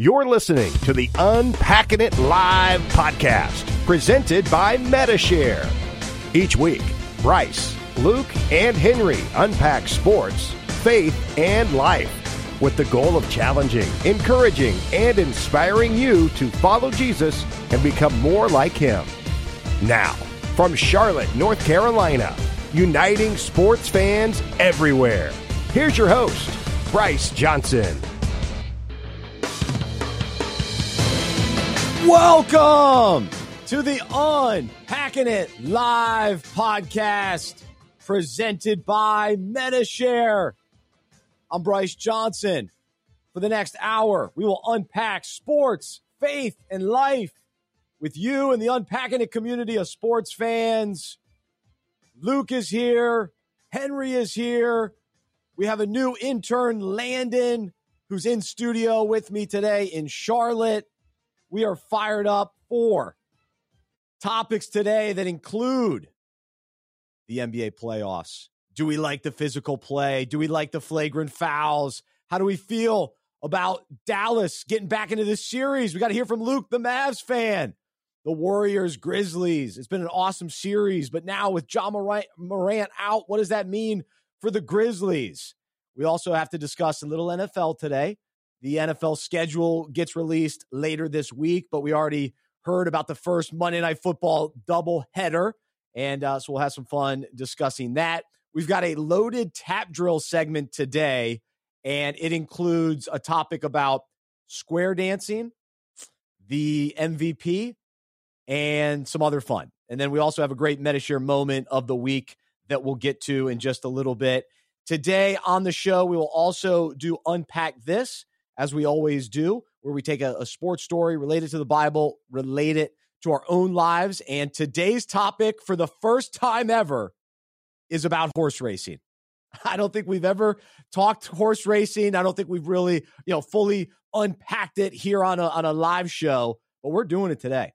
You're listening to the Unpacking It Live podcast, presented by Medi-Share. Each week, Bryce, Luke, and Henry unpack sports, faith, and life with the goal of challenging, encouraging, and inspiring you to follow Jesus and become more like him. Now, from Charlotte, North Carolina, uniting sports fans everywhere, here's your host, Bryce Johnson. Welcome to the Unpacking It Live podcast presented by Medi-Share. I'm Bryce Johnson. For the next hour, we will unpack sports, faith, and life with you and the Unpacking It community of sports fans. Luke is here. Henry is here. We have a new intern, Landon, who's in studio with me today in Charlotte. We are fired up for topics today that include the NBA playoffs. Do we like the physical play? Do we like the flagrant fouls? How do we feel about Dallas getting back into this series? We got to hear from Luke, the Mavs fan. The Warriors, Grizzlies. It's been an awesome series, but now with Ja Morant out, what does that mean for the Grizzlies? We also have to discuss a little NFL today. The NFL schedule gets released later this week, but we already heard about the first Monday Night Football double header. And uh, so we'll have some fun discussing that. We've got a loaded tap drill segment today, and it includes a topic about square dancing, the MVP, and some other fun. And then we also have a great Medi-Share moment of the week that we'll get to in just a little bit. Today on the show, we will also do Unpack This as we always do, where we take a, a sports story related to the Bible, relate it to our own lives. And today's topic, for the first time ever, is about horse racing. I don't think we've ever talked horse racing. I don't think we've really, you know, fully unpacked it here on a on a live show, but we're doing it today,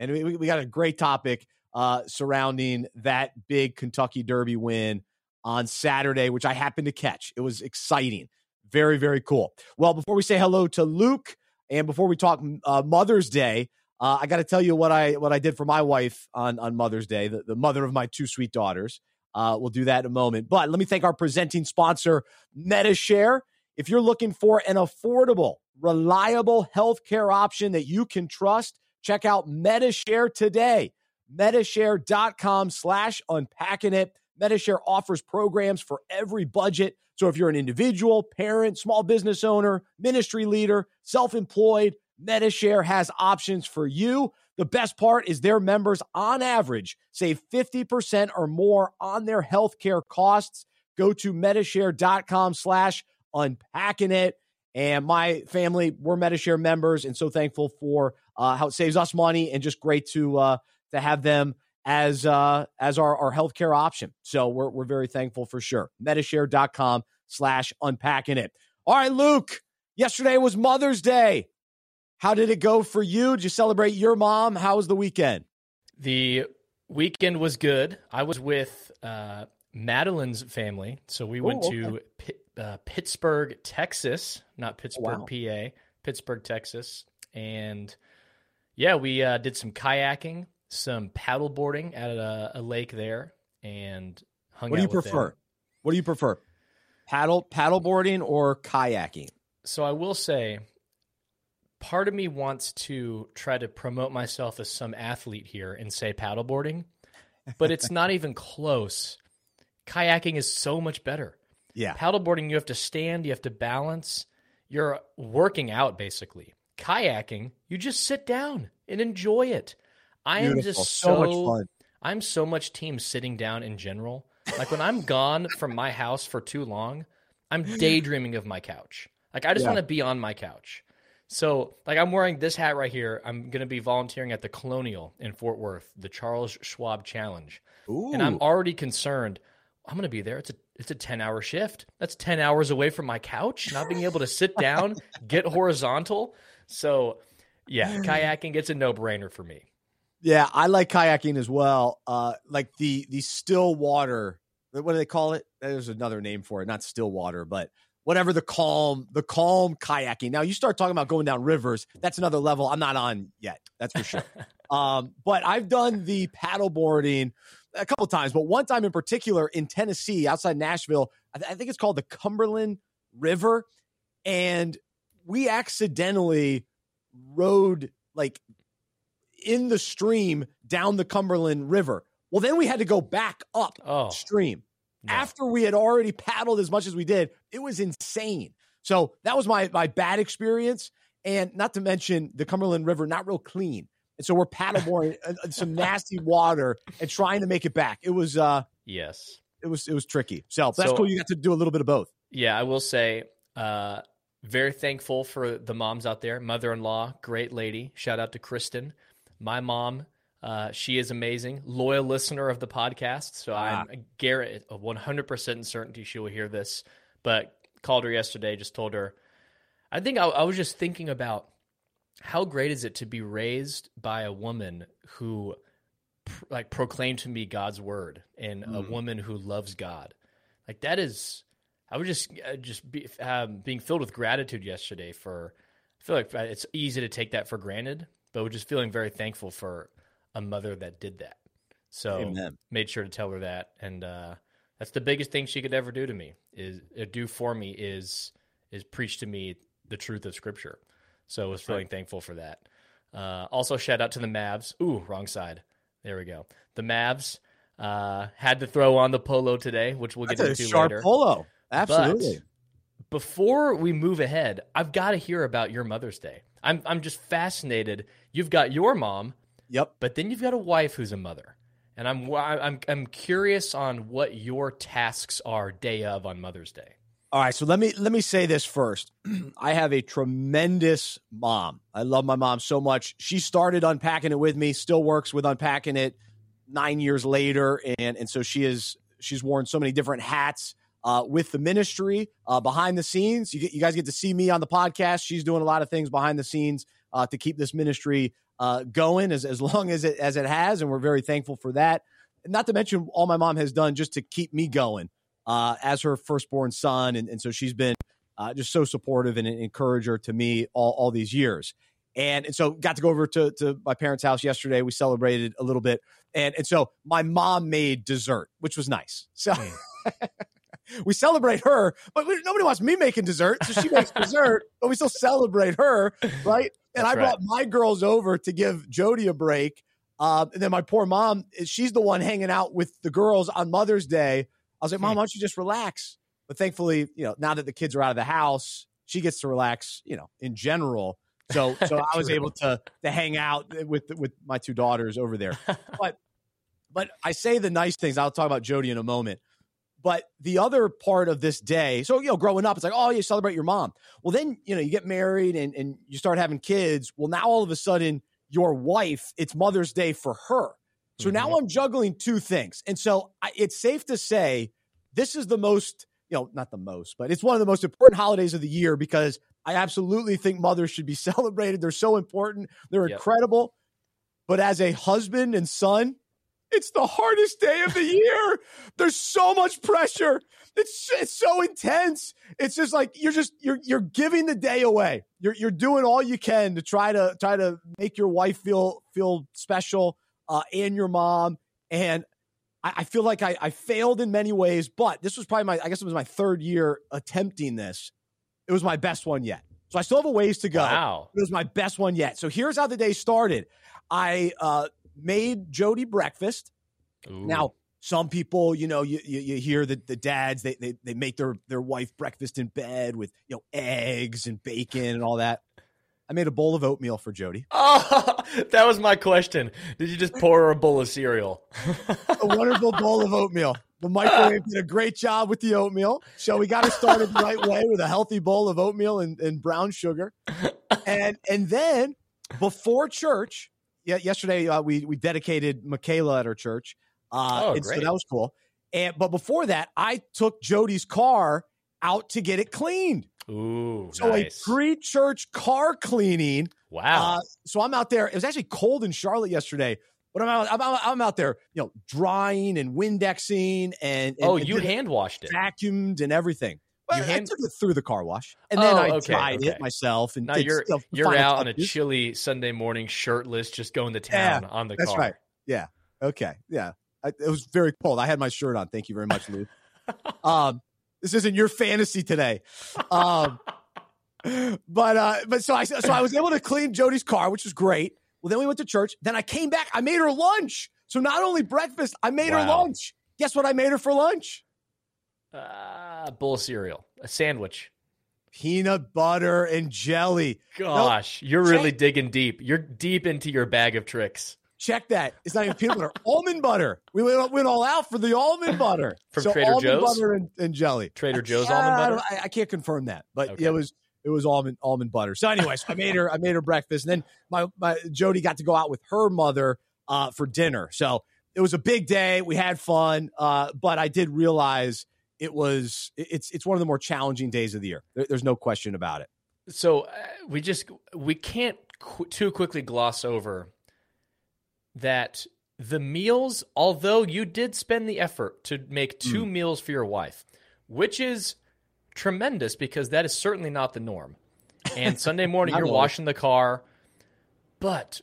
and we, we got a great topic uh, surrounding that big Kentucky Derby win on Saturday, which I happened to catch. It was exciting. Very, very cool. Well, before we say hello to Luke and before we talk uh, Mother's Day, uh, I got to tell you what I what I did for my wife on on Mother's Day, the, the mother of my two sweet daughters. Uh, we'll do that in a moment. But let me thank our presenting sponsor, Medi-Share. If you're looking for an affordable, reliable healthcare option that you can trust, check out Medi-Share today. Medishare.com slash unpacking it. Medi-Share offers programs for every budget so if you're an individual, parent, small business owner, ministry leader, self employed, Medi-Share has options for you. The best part is their members, on average, save 50% or more on their healthcare costs. Go to medishare.com slash unpacking it. And my family, we're Medi-Share members, and so thankful for uh, how it saves us money and just great to uh, to have them as uh, as our, our healthcare option. So we're, we're very thankful for sure. Medishare.com slash unpacking it. All right, Luke, yesterday was Mother's Day. How did it go for you? Did you celebrate your mom? How was the weekend? The weekend was good. I was with uh, Madeline's family. So we went Ooh, okay. to uh, Pittsburgh, Texas, not Pittsburgh, wow. PA, Pittsburgh, Texas. And yeah, we uh, did some kayaking some paddle boarding at a, a lake there and hung what do you prefer? Them. What do you prefer? Paddle paddle boarding or kayaking? So I will say part of me wants to try to promote myself as some athlete here and say paddleboarding, but it's not even close. Kayaking is so much better. Yeah. Paddleboarding, you have to stand, you have to balance. You're working out basically. Kayaking, you just sit down and enjoy it. I am just so, so, much fun. I'm so much team sitting down in general. Like when I'm gone from my house for too long, I'm daydreaming of my couch. Like I just yeah. want to be on my couch. So, like I'm wearing this hat right here. I'm going to be volunteering at the Colonial in Fort Worth, the Charles Schwab Challenge. Ooh. And I'm already concerned. I'm going to be there. It's a it's a 10 hour shift. That's 10 hours away from my couch, not being able to sit down, get horizontal. So, yeah, kayaking gets a no brainer for me. Yeah, I like kayaking as well. Uh, like the the still water. What do they call it? There's another name for it. Not still water, but whatever the calm, the calm kayaking. Now you start talking about going down rivers. That's another level I'm not on yet. That's for sure. um, but I've done the paddle boarding a couple times, but one time in particular in Tennessee, outside Nashville, I, th- I think it's called the Cumberland River, and we accidentally rode like in the stream down the Cumberland River. Well, then we had to go back up oh. stream after we had already paddled as much as we did. It was insane. So that was my my bad experience, and not to mention the Cumberland River not real clean. And so we're paddleboarding some nasty water and trying to make it back. It was uh yes, it was it was tricky. So that's so, cool. You got to do a little bit of both. Yeah, I will say, uh, very thankful for the moms out there. Mother in law, great lady. Shout out to Kristen. My mom uh, she is amazing, loyal listener of the podcast. So ah. I'm Garrett, of 100% certainty she will hear this. But called her yesterday, just told her. I think I, I was just thinking about how great is it to be raised by a woman who pr- like proclaimed to me God's word and mm. a woman who loves God. Like that is, I was just uh, just be, um, being filled with gratitude yesterday for. I feel like it's easy to take that for granted, but we're just feeling very thankful for a mother that did that. So Amen. made sure to tell her that, and uh, that's the biggest thing she could ever do to me is uh, do for me is is preach to me the truth of Scripture. So I was feeling right. thankful for that. Uh, also, shout out to the Mavs. Ooh, wrong side. There we go. The Mavs uh, had to throw on the polo today, which we'll get That's into sharp later. Polo, absolutely. But before we move ahead, I've got to hear about your Mother's Day. I'm I'm just fascinated. You've got your mom Yep. But then you've got a wife who's a mother. And I'm I'm I'm curious on what your tasks are day of on Mother's Day. All right, so let me let me say this first. I have a tremendous mom. I love my mom so much. She started unpacking it with me, still works with unpacking it 9 years later and and so she is she's worn so many different hats uh, with the ministry uh, behind the scenes. You, you, guys get to see me on the podcast. She's doing a lot of things behind the scenes uh, to keep this ministry uh, going as, as long as it as it has, and we're very thankful for that. Not to mention all my mom has done just to keep me going uh, as her firstborn son, and, and so she's been uh, just so supportive and an encourager to me all, all these years. And, and so got to go over to, to my parents' house yesterday. We celebrated a little bit. And, and so my mom made dessert, which was nice. So we celebrate her, but we, nobody wants me making dessert. So she makes dessert, but we still celebrate her, right? And That's I brought right. my girls over to give Jody a break. Uh, and then my poor mom, she's the one hanging out with the girls on Mother's Day. I was like, Mom, hmm. why don't you just relax? But thankfully, you know, now that the kids are out of the house, she gets to relax, you know, in general. So, so I was able to to hang out with with my two daughters over there. But, but I say the nice things. I'll talk about Jody in a moment. But the other part of this day, so you know, growing up, it's like, oh, you celebrate your mom. Well, then you know, you get married and and you start having kids. Well, now all of a sudden, your wife, it's Mother's Day for her. So mm-hmm. now I'm juggling two things, and so I, it's safe to say this is the most, you know, not the most, but it's one of the most important holidays of the year because I absolutely think mothers should be celebrated. They're so important. They're yep. incredible. But as a husband and son, it's the hardest day of the year. There's so much pressure. It's it's so intense. It's just like you're just you're you're giving the day away. You're you're doing all you can to try to try to make your wife feel feel special uh, and your mom. And I, I feel like I, I failed in many ways, but this was probably my I guess it was my third year attempting this. It was my best one yet. So I still have a ways to go. Wow. It was my best one yet. So here's how the day started. I uh, made Jody breakfast. Ooh. Now, some people, you know, you, you, you, hear that the dads they, they they make their their wife breakfast in bed with you know eggs and bacon and all that. I made a bowl of oatmeal for Jody. Oh, that was my question. Did you just pour her a bowl of cereal? a wonderful bowl of oatmeal. The microwave did a great job with the oatmeal. So we got her started the right way with a healthy bowl of oatmeal and, and brown sugar. And and then before church, yeah, yesterday uh, we we dedicated Michaela at our church. Uh, oh, great. so that was cool. And but before that, I took Jody's car out to get it cleaned. Ooh, so nice. a pre-church car cleaning. Wow. Uh, so I'm out there. It was actually cold in Charlotte yesterday, but I'm out. I'm, I'm out there, you know, drying and Windexing and, and oh, and you hand washed it, vacuumed and everything. Well, hand- I took it through the car wash, and then oh, I okay, tried okay. it myself. And now you're you know, you're out on a chilly Sunday morning, shirtless, just going to town yeah, on the that's car. That's right. Yeah. Okay. Yeah. I, it was very cold. I had my shirt on. Thank you very much, Lou. um, this isn't your fantasy today. Um, but uh, but so I so I was able to clean Jody's car, which was great. Well, then we went to church. Then I came back. I made her lunch. So not only breakfast, I made wow. her lunch. Guess what I made her for lunch? Uh, bowl of cereal, a sandwich, peanut butter and jelly. Gosh, nope. you're really digging deep. You're deep into your bag of tricks. Check that. It's not even peanut butter. almond butter. We went, went, all out for the almond butter. From so Trader almond Joe's? butter and, and, jelly. Trader Joe's almond butter? I, I, can't confirm that, but okay. it was it was almond almond butter. So, anyways, I made her I made her breakfast, and then my my Jody got to go out with her mother uh, for dinner. So it was a big day. We had fun, uh, but I did realize it was it's it's one of the more challenging days of the year. There, there's no question about it. So uh, we just we can't qu- too quickly gloss over that the meals, although you did spend the effort to make two mm. meals for your wife, which is tremendous because that is certainly not the norm. And Sunday morning you're washing the car, but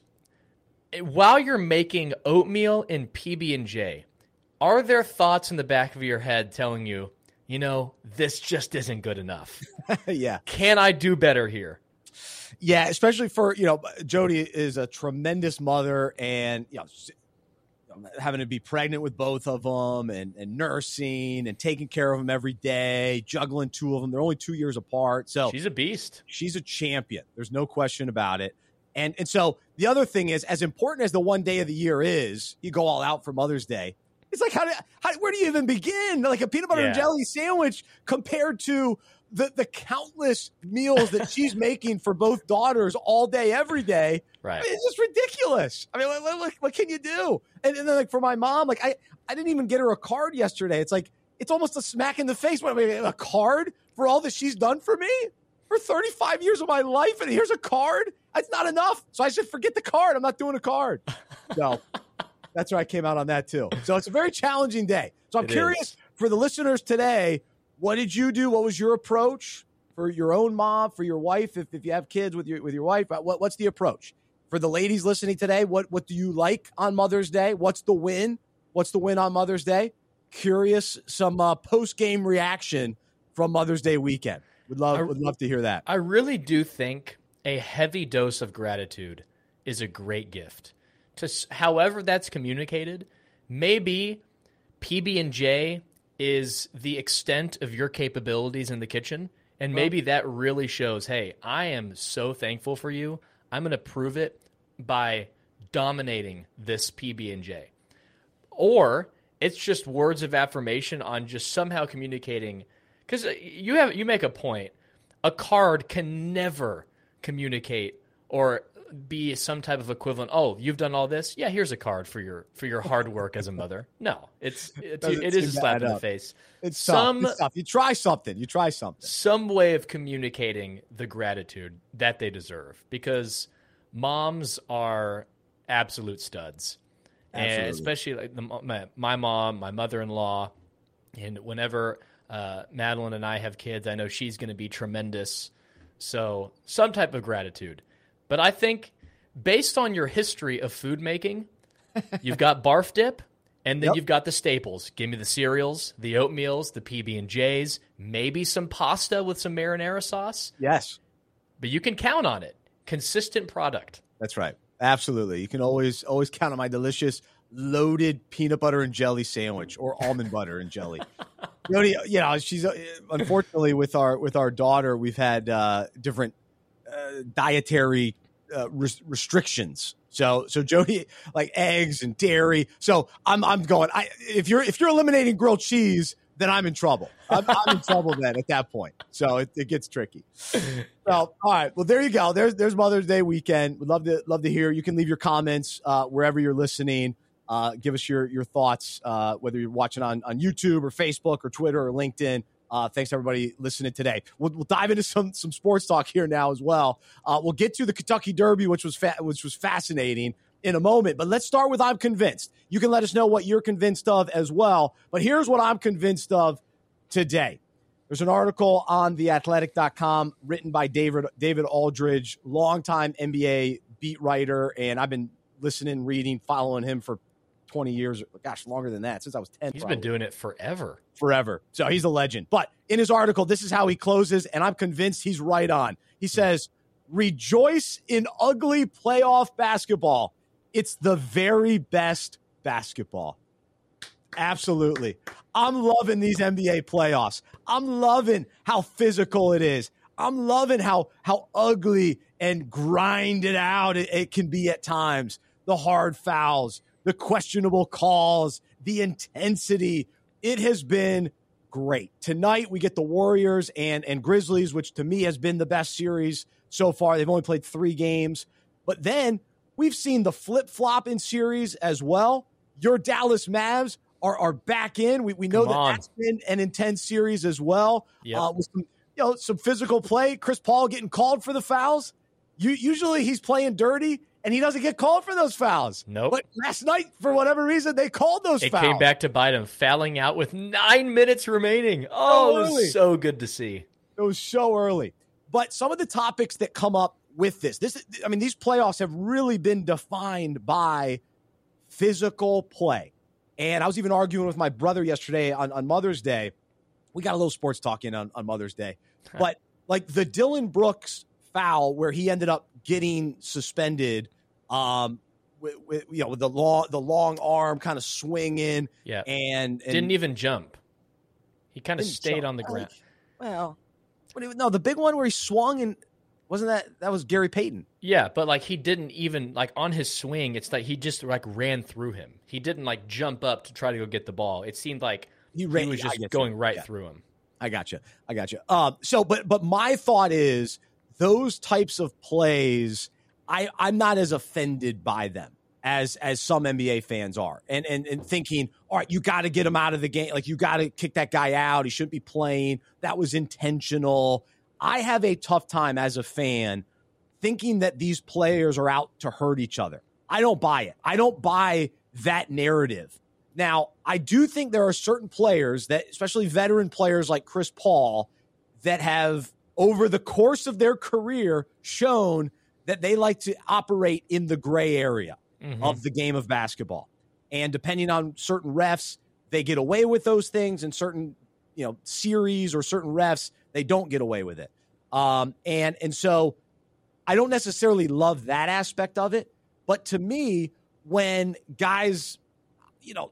while you're making oatmeal and PB and J, are there thoughts in the back of your head telling you, you know, this just isn't good enough? yeah. Can I do better here? Yeah, especially for, you know, Jody is a tremendous mother and, you know, having to be pregnant with both of them and, and nursing and taking care of them every day, juggling two of them. They're only two years apart. So she's a beast. She's a champion. There's no question about it. And and so the other thing is, as important as the one day of the year is, you go all out for Mother's Day. It's like how do how, where do you even begin? Like a peanut butter yeah. and jelly sandwich compared to the the countless meals that she's making for both daughters all day, every day. Right. I mean, it's just ridiculous. I mean, what, what, what can you do? And, and, then like for my mom, like I I didn't even get her a card yesterday. It's like it's almost a smack in the face. What, a card for all that she's done for me for 35 years of my life, and here's a card. That's not enough. So I said, forget the card. I'm not doing a card. So that's where I came out on that too. So it's a very challenging day. So I'm it curious is. for the listeners today, what did you do? What was your approach for your own mom, for your wife, if, if you have kids with your with your wife? What, what's the approach? For the ladies listening today, what what do you like on Mother's Day? What's the win? What's the win on Mother's Day? Curious, some uh, post game reaction from Mother's Day weekend. Would love I, would love to hear that. I really do think a heavy dose of gratitude is a great gift. To however that's communicated, maybe PB and J is the extent of your capabilities in the kitchen, and maybe that really shows. Hey, I am so thankful for you. I'm going to prove it by dominating this PB and J, or it's just words of affirmation on just somehow communicating because uh, you have you make a point. A card can never communicate or be some type of equivalent. Oh, you've done all this. Yeah, here's a card for your for your hard work as a mother. No, it's, it's it is a slap in the face. It's some it's You try something. You try something. Some way of communicating the gratitude that they deserve because moms are absolute studs, Absolutely. and especially like the, my, my mom, my mother in law, and whenever uh, Madeline and I have kids, I know she's going to be tremendous. So, some type of gratitude. But I think based on your history of food making, you've got barf dip, and then yep. you've got the staples. Give me the cereals, the oatmeals, the PB and J's, maybe some pasta with some marinara sauce. Yes, but you can count on it. Consistent product. That's right. Absolutely. You can always always count on my delicious loaded peanut butter and jelly sandwich or almond butter and jelly. you know, she's unfortunately with our with our daughter, we've had uh, different uh, dietary uh, res- restrictions. So so Jody like eggs and dairy. So I'm I'm going. I if you're if you're eliminating grilled cheese, then I'm in trouble. I'm, I'm in trouble then at that point. So it, it gets tricky. Well, all right. Well, there you go. There's there's Mother's Day weekend. Would love to love to hear. You can leave your comments uh, wherever you're listening. Uh, give us your your thoughts, uh, whether you're watching on on YouTube or Facebook or Twitter or LinkedIn. Uh, thanks everybody listening today. We'll, we'll, dive into some some sports talk here now as well. Uh, we'll get to the Kentucky Derby, which was fa- which was fascinating in a moment. But let's start with I'm convinced. You can let us know what you're convinced of as well. But here's what I'm convinced of today. There's an article on theathletic.com written by David David Aldridge, longtime NBA beat writer, and I've been listening, reading, following him for 20 years, gosh, longer than that, since I was 10. He's probably. been doing it forever. Forever. So he's a legend. But in his article, this is how he closes, and I'm convinced he's right on. He hmm. says, Rejoice in ugly playoff basketball. It's the very best basketball. Absolutely. I'm loving these NBA playoffs. I'm loving how physical it is. I'm loving how how ugly and grinded out it, it can be at times. The hard fouls, the questionable calls, the intensity. It has been great. Tonight we get the Warriors and and Grizzlies, which to me has been the best series so far. They've only played 3 games. But then we've seen the flip-flop in series as well. Your Dallas Mavs are, are back in. We, we know that that's been an intense series as well. Yep. Uh, with some, you know, some physical play. Chris Paul getting called for the fouls. You, usually he's playing dirty and he doesn't get called for those fouls. Nope. But last night, for whatever reason, they called those it fouls. came back to bite him, fouling out with nine minutes remaining. Oh, it was so good to see. It was so early. But some of the topics that come up with this, this, I mean, these playoffs have really been defined by physical play. And I was even arguing with my brother yesterday on, on Mother's Day. We got a little sports talking on, on Mother's Day. But like the Dillon Brooks foul where he ended up getting suspended um with, with you know with the long the long arm kind of swinging yeah and, and didn't even jump he kind of stayed jump. on the ground well no the big one where he swung and wasn't that that was Gary Payton? Yeah, but like he didn't even like on his swing. It's like he just like ran through him. He didn't like jump up to try to go get the ball. It seemed like he, ran, he was just going you. right yeah. through him. I got you. I got you. Um, so, but but my thought is those types of plays. I I'm not as offended by them as as some NBA fans are, and and and thinking, all right, you got to get him out of the game. Like you got to kick that guy out. He shouldn't be playing. That was intentional. I have a tough time as a fan thinking that these players are out to hurt each other. I don't buy it. I don't buy that narrative. Now, I do think there are certain players that, especially veteran players like Chris Paul, that have over the course of their career shown that they like to operate in the gray area mm-hmm. of the game of basketball. And depending on certain refs, they get away with those things, and certain you know series or certain refs they don't get away with it. Um, and and so I don't necessarily love that aspect of it, but to me, when guys, you know,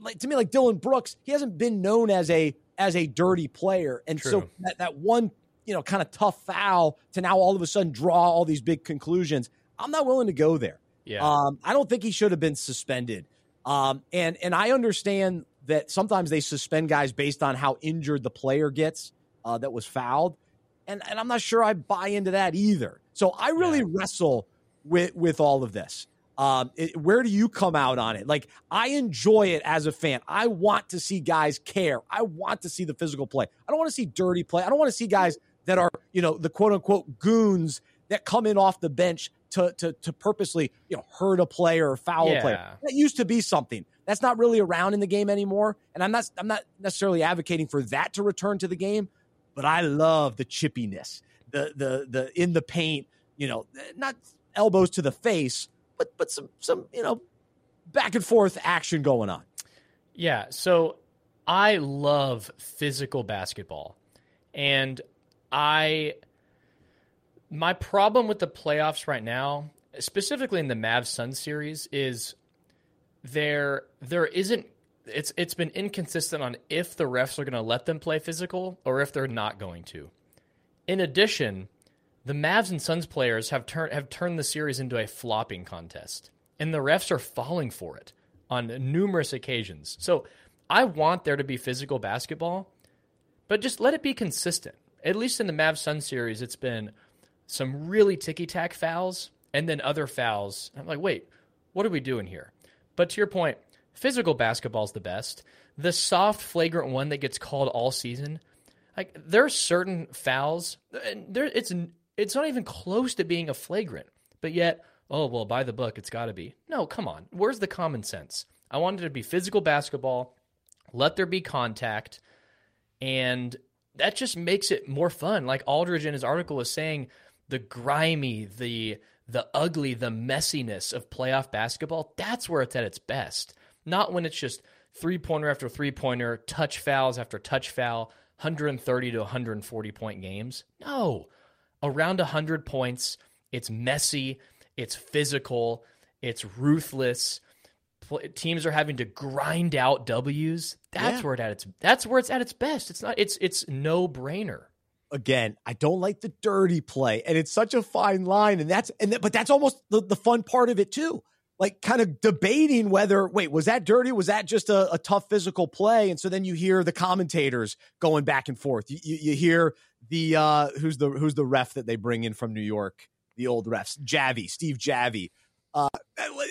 like to me, like Dillon Brooks, he hasn't been known as a as a dirty player, and True. so that, that one, you know, kind of tough foul to now all of a sudden draw all these big conclusions. I'm not willing to go there. Yeah. Um, I don't think he should have been suspended. Um, and and I understand that sometimes they suspend guys based on how injured the player gets uh, that was fouled. And, and I'm not sure I buy into that either. So I really yeah. wrestle with, with all of this. Um, it, where do you come out on it? Like, I enjoy it as a fan. I want to see guys care. I want to see the physical play. I don't want to see dirty play. I don't want to see guys that are, you know, the quote unquote goons that come in off the bench to to, to purposely, you know, hurt a player or foul yeah. a player. That used to be something. That's not really around in the game anymore. And I'm not I'm not necessarily advocating for that to return to the game, but I love the chippiness, the the the in the paint, you know, not elbows to the face, but but some some you know back and forth action going on. Yeah, so I love physical basketball, and I my problem with the playoffs right now, specifically in the Mavs Sun series, is there there isn't it's it's been inconsistent on if the refs are going to let them play physical or if they're not going to. In addition, the Mavs and Suns players have turned have turned the series into a flopping contest, and the refs are falling for it on numerous occasions. So I want there to be physical basketball, but just let it be consistent. At least in the Mavs Sun series, it's been some really ticky tack fouls and then other fouls. I'm like, wait, what are we doing here? But to your point, Physical basketball is the best. The soft, flagrant one that gets called all season, like there are certain fouls, and there it's it's not even close to being a flagrant, but yet, oh well, by the book, it's got to be. No, come on, where's the common sense? I wanted it to be physical basketball. Let there be contact, and that just makes it more fun. Like Aldridge in his article is saying, the grimy, the the ugly, the messiness of playoff basketball, that's where it's at its best. Not when it's just three pointer after three pointer, touch fouls after touch foul, 130 to 140 point games. No, around 100 points, it's messy, it's physical, it's ruthless. Teams are having to grind out W's. That's yeah. where it at its that's where it's at its best. It's not it's it's no brainer again, I don't like the dirty play, and it's such a fine line, and that's and th- but that's almost the, the fun part of it too. Like kind of debating whether wait was that dirty? Was that just a, a tough physical play? And so then you hear the commentators going back and forth. You, you, you hear the uh, who's the who's the ref that they bring in from New York, the old refs, Javie, Steve Javie. Uh,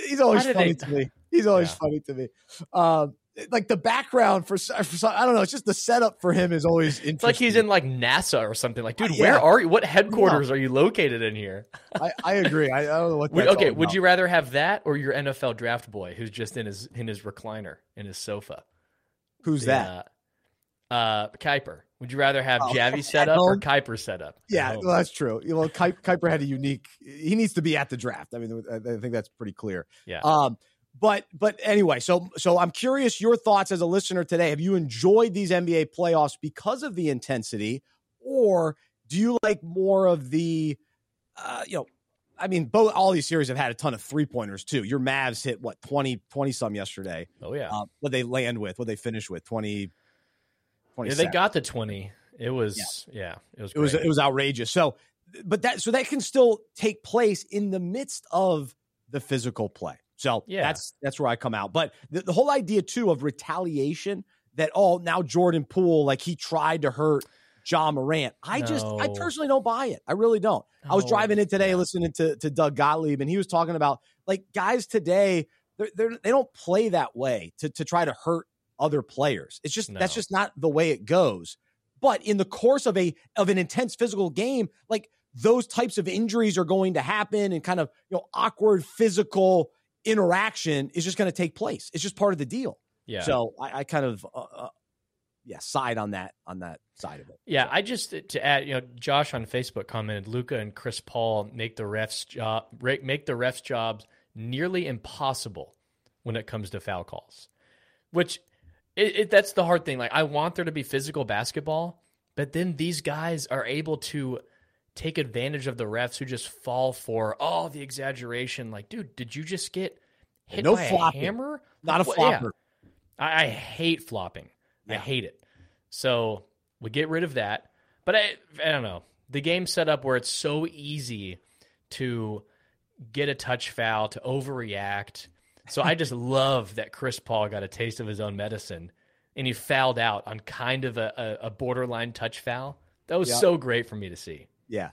he's always funny they... to me. He's always yeah. funny to me. Um, like the background for, for I don't know. It's just the setup for him is always interesting. It's like he's in like NASA or something. Like, dude, yeah. where are you? What headquarters yeah. are you located in here? I, I agree. I, I, don't know what. Would, okay, would you rather have that or your NFL draft boy who's just in his in his recliner in his sofa? Who's that? Uh, uh, Kiper. Would you rather have oh, Javie set up or Kiper set up? Yeah, well, that's true. Well, Kiper had a unique. He needs to be at the draft. I mean, I think that's pretty clear. Yeah. Um, but but anyway, so so I'm curious your thoughts as a listener today. Have you enjoyed these NBA playoffs because of the intensity, or do you like more of the, uh, you know, I mean, both all these series have had a ton of three pointers too. Your Mavs hit what 20, 20 some yesterday. Oh yeah, uh, what they land with, what they finish with 20, 20 Yeah, they got the twenty. It was yeah, yeah it was great. it was it was outrageous. So, but that so that can still take place in the midst of the physical play. So yeah. that's that's where I come out. But the, the whole idea too of retaliation that oh now Jordan Poole like he tried to hurt Ja Morant. I no. just I personally don't buy it. I really don't. No. I was driving in today yeah. listening to to Doug Gottlieb and he was talking about like guys today they're, they're, they do not play that way to to try to hurt other players. It's just no. that's just not the way it goes. But in the course of a of an intense physical game, like those types of injuries are going to happen and kind of you know awkward physical interaction is just going to take place. It's just part of the deal. Yeah. So I, I kind of, uh, uh, yeah, side on that on that side of it. Yeah, I just to add, you know, Josh on Facebook commented, Luka and Chris Paul make the refs job make the refs jobs nearly impossible when it comes to foul calls, which it, it, that's the hard thing. Like I want there to be physical basketball, but then these guys are able to take advantage of the refs who just fall for oh the exaggeration. Like, dude, did you just get hit no by flopping. a hammer? Not a flopper. Yeah. I, I, hate flopping. Yeah. I hate it. So we get rid of that. But I, I don't know. The game set up where it's so easy to get a touch foul, to overreact. So I just love that Chris Paul got a taste of his own medicine and he fouled out on kind of a, a, a borderline touch foul. That was so great for me to see. Yeah.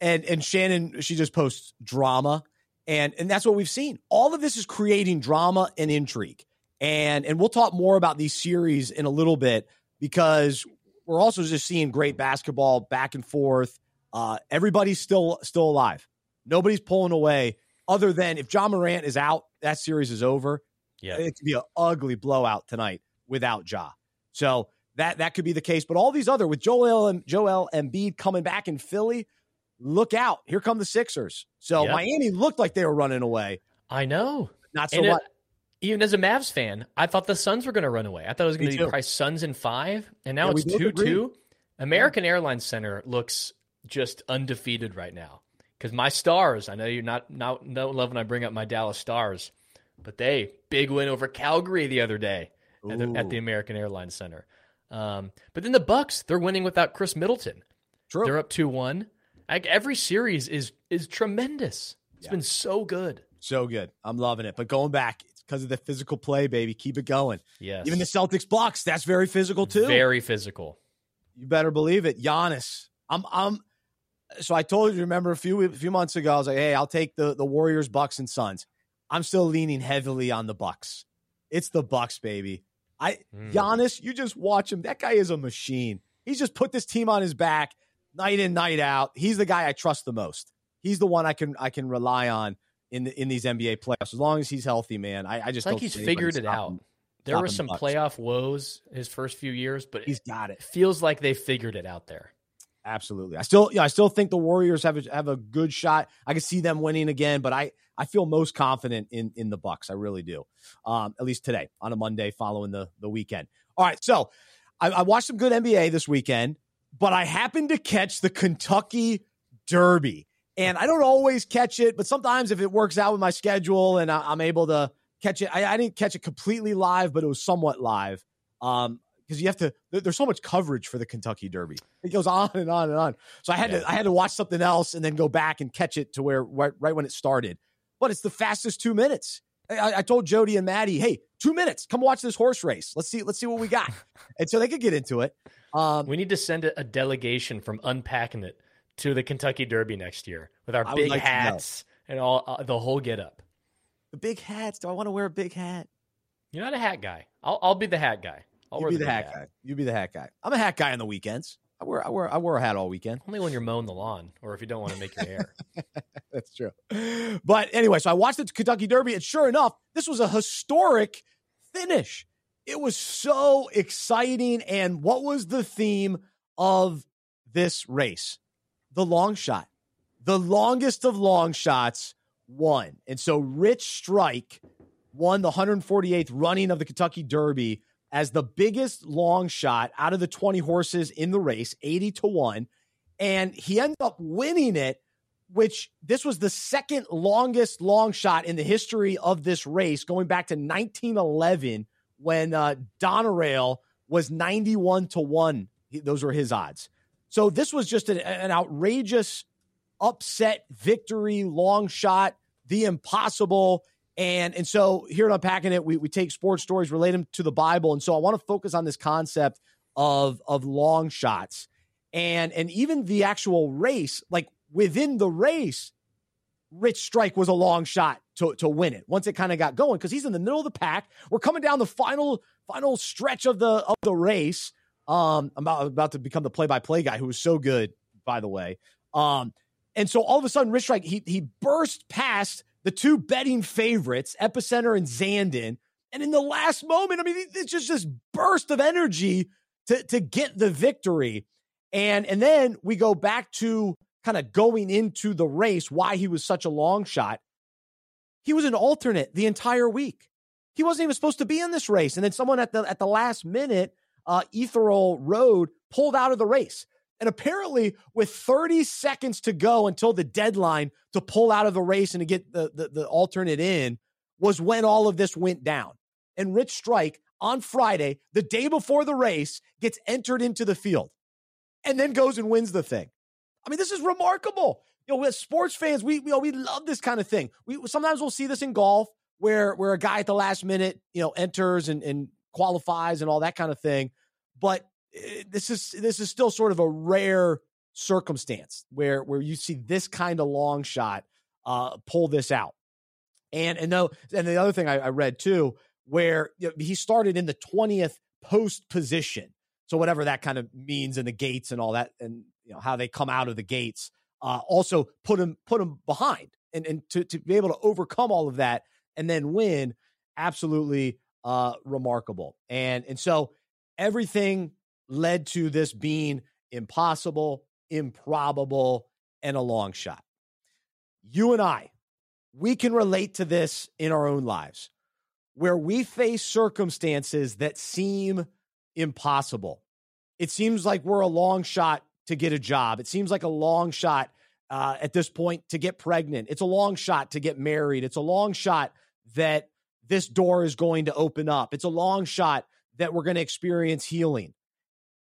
And and Shannon, she just posts drama. And and that's what we've seen. All of this is creating drama and intrigue. And and we'll talk more about these series in a little bit because we're also just seeing great basketball back and forth. Uh, everybody's still still alive. Nobody's pulling away other than if Ja Morant is out, that series is over. Yeah. It could be an ugly blowout tonight without Ja. So that that could be the case. But all these other with Joel and Joel Embiid coming back in Philly, look out! Here come the Sixers. So yep. Miami looked like they were running away. I know. Not so much. Even as a Mavs fan, I thought the Suns were going to run away. I thought it was going to be probably Suns in five, and now yeah, it's two two. American yeah. Airlines Center looks just undefeated right now. Because my Stars, I know you're not not don't love when I bring up my Dallas Stars, but they big win over Calgary the other day at the, at the American Airlines Center. Um, but then the Bucks, they're winning without Khris Middleton. True. They're up two one. Like every series is is tremendous. It's yeah. been so good. So good. I'm loving it. But going back, it's because of the physical play, baby. Keep it going. Yes. Even the Celtics Bucks, that's very physical too. Very physical. You better believe it. Giannis. I'm I'm so I told you remember a few a few months ago, I was like, hey, I'll take the the Warriors, Bucks, and Suns. I'm still leaning heavily on the Bucks. It's the Bucks, baby. I mm. Giannis, you just watch him. That guy is a machine. He's just put this team on his back night in, night out. He's the guy I trust the most. He's the one I can I can rely on in the, in these NBA playoffs as long as he's healthy, man. I, I just like he's figured it out. Him. There were some playoff woes his first few years, but he's got it. Feels like they figured it out there. Absolutely. I still, yeah, I still think the Warriors have a, have a good shot. I can see them winning again, but I, I feel most confident in in the Bucks. I really do. Um, at least today on a Monday following the the weekend. All right, so I, I watched some good NBA this weekend, but I happened to catch the Kentucky Derby, and I don't always catch it, but sometimes if it works out with my schedule and I, am able to catch it, I, I, didn't catch it completely live, but it was somewhat live. Um, because you have to there's so much coverage for the Kentucky Derby. It goes on and on and on. So I had yeah. to I had to watch something else and then go back and catch it to where right, right when it started. But it's the fastest two minutes. I, I, told Jody and Maddie, hey, two minutes, come watch this horse race. Let's see, let's see what we got. and so they could get into it. Um, we need to send a, a, delegation from unpacking it to the Kentucky Derby next year with our big like hats and all uh, the whole get up. The big hats. Do I want to wear a big hat? You're not a hat guy. I'll, I'll be the hat guy. I'll be the, the hat, hat guy. You be the hat guy. I'm a hat guy on the weekends. I wear I wear I wear a hat all weekend. Only when you're mowing the lawn or if you don't want to make your hair. That's true. But anyway, so I watched the Kentucky Derby, and sure enough, this was a historic finish. It was so exciting. And what was the theme of this race? The long shot. The longest of long shots won. And so Rich Strike won the 148th running of the Kentucky Derby as the biggest long shot out of the 20 horses in the race, 80 to 1. And he ended up winning it, which this was the second longest long shot in the history of this race, going back to 1911 when uh, Donerail was 91 to 1. Those were his odds. So this was just an, an outrageous upset victory, long shot, the impossible. And and so here at Unpacking It, we, we take sports stories, relate them to the Bible. And so I want to focus on this concept of of long shots. And and even the actual race, like within the race, Rich Strike was a long shot to, to win it once it kind of got going because he's in the middle of the pack. We're coming down the final final stretch of the of the race. Um, I'm about, about to become the play by play guy who was so good, by the way. Um, and so all of a sudden, Rich Strike he he burst past the two betting favorites, Epicenter and Zandon. And in the last moment, I mean, it's just this burst of energy to, to get the victory. And, and then we go back to kind of going into the race, why he was such a long shot. He was an alternate the entire week. He wasn't even supposed to be in this race. And then someone at the at the last minute, uh, Ethereal Road pulled out of the race. And apparently, with 30 seconds to go until the deadline to pull out of the race and to get the, the, the alternate in, was when all of this went down. And Rich Strike on Friday, the day before the race, gets entered into the field and then goes and wins the thing. I mean, this is remarkable. You know, as sports fans, we, we, we love this kind of thing. We sometimes we'll see this in golf where where a guy at the last minute, you know, enters and, and qualifies and all that kind of thing. But this is this is still sort of a rare circumstance where where you see this kind of long shot uh, pull this out. And and though and the other thing I, I read too, where you know, he started in the twentieth post position, so whatever that kind of means in the gates and all that, and you know how they come out of the gates, uh, also put him put him behind, and and to to be able to overcome all of that and then win, absolutely uh, remarkable. And and so everything led to this being impossible, improbable, and a long shot. You and I, we can relate to this in our own lives where we face circumstances that seem impossible. It seems like we're a long shot to get a job. It seems like a long shot uh, at this point to get pregnant. It's a long shot to get married. It's a long shot that this door is going to open up. It's a long shot that we're going to experience healing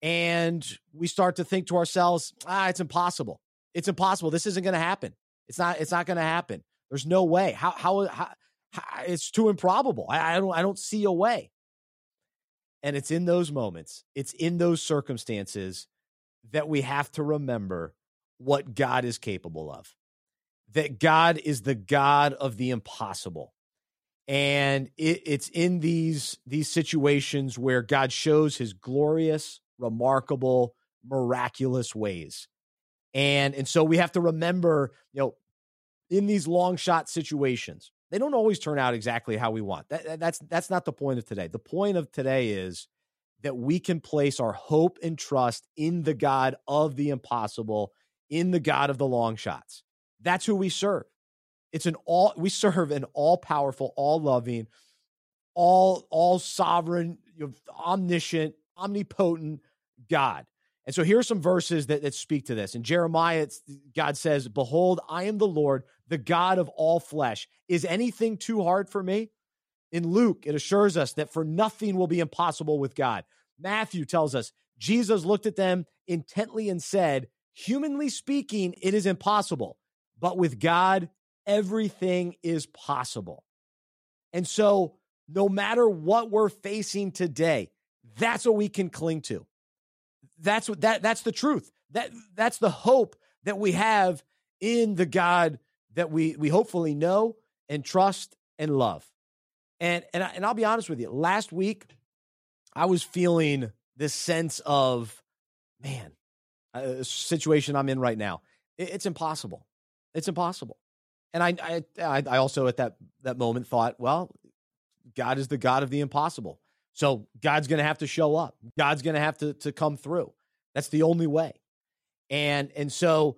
and we start to think to ourselves, ah, it's impossible. It's impossible. This isn't going to happen. It's not. It's not going to happen. There's no way. How, how? How? how, it's too improbable. I, I don't. I don't see a way. And it's in those moments. It's in those circumstances that we have to remember what God is capable of. That God is the God of the impossible. And it, it's in these these situations where God shows his glorious remarkable, miraculous ways. And and so we have to remember, you know, in these long shot situations they don't always turn out exactly how we want. That, that's that's not the point of today. The point of today is that we can place our hope and trust in the God of the impossible, in the God of the long shots. That's who we serve. It's an all we serve an all powerful, all loving, all all sovereign, omniscient, omnipotent God. And so here are some verses that, that speak to this. In Jeremiah, God says, Behold, I am the Lord, the God of all flesh. Is anything too hard for me? In Luke, it assures us that for nothing will be impossible with God. Matthew tells us Jesus looked at them intently and said, Humanly speaking, it is impossible, but with God, everything is possible. And so, no matter what we're facing today, that's what we can cling to. That's what that that's the truth. That that's the hope that we have in the God that we we hopefully know and trust and love. And and I, and I'll be honest with you. Last week, I was feeling this sense of, man, uh, a situation I'm in right now. It's impossible. It's impossible. And I, I, I also at that that moment thought, well, God is the God of the impossible. So God's going to have to show up. God's going to have to to come through. That's the only way. And and so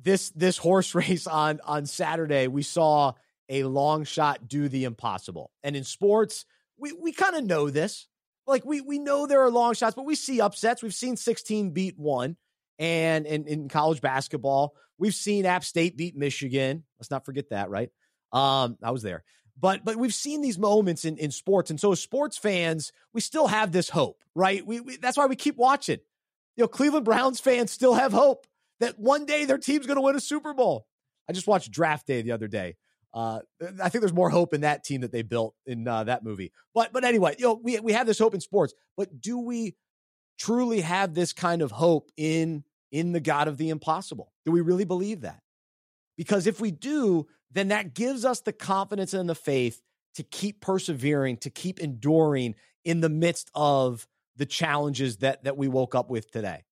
this this horse race on on Saturday, we saw a long shot do the impossible. And in sports, we we kind of know this. Like we we know there are long shots, but we see upsets. We've seen 16 beat one. And in, in college basketball, we've seen App State beat Michigan. Let's not forget that, right? Um, I was there. But but we've seen these moments in, in sports. And so as sports fans, we still have this hope, right? We, we that's why we keep watching. You know, Cleveland Browns fans still have hope that one day their team's going to win a Super Bowl. I just watched Draft Day the other day. Uh, I think there's more hope in that team that they built in uh, that movie. But but anyway, you know, we we have this hope in sports, but do we truly have this kind of hope in in the God of the impossible? Do we really believe that? Because if we do, then that gives us the confidence and the faith to keep persevering, to keep enduring in the midst of the challenges that that we woke up with today.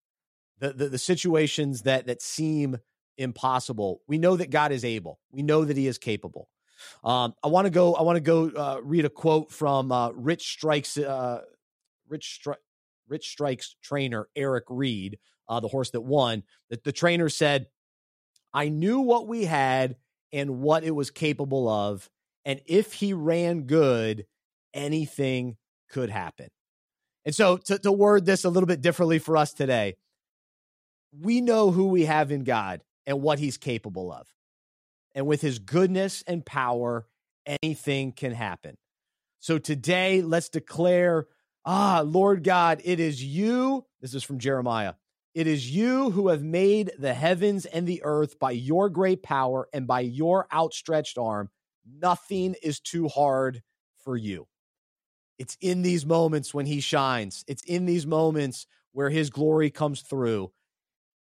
The the, the situations that that seem impossible. We know that God is able. We know that He is capable. Um, I want to go. I want to go uh, read a quote from uh, Rich Strikes. Uh, Rich Stri- Rich Strikes trainer Eric Reed, uh, the horse that won. That the trainer said, "I knew what we had and what it was capable of, and if he ran good, anything could happen." And so, to, to word this a little bit differently for us today, we know who we have in God and what he's capable of. And with his goodness and power, anything can happen. So today, let's declare, ah, Lord God, it is you. This is from Jeremiah. It is you who have made the heavens and the earth by your great power and by your outstretched arm. Nothing is too hard for you. It's in these moments when he shines, it's in these moments where his glory comes through.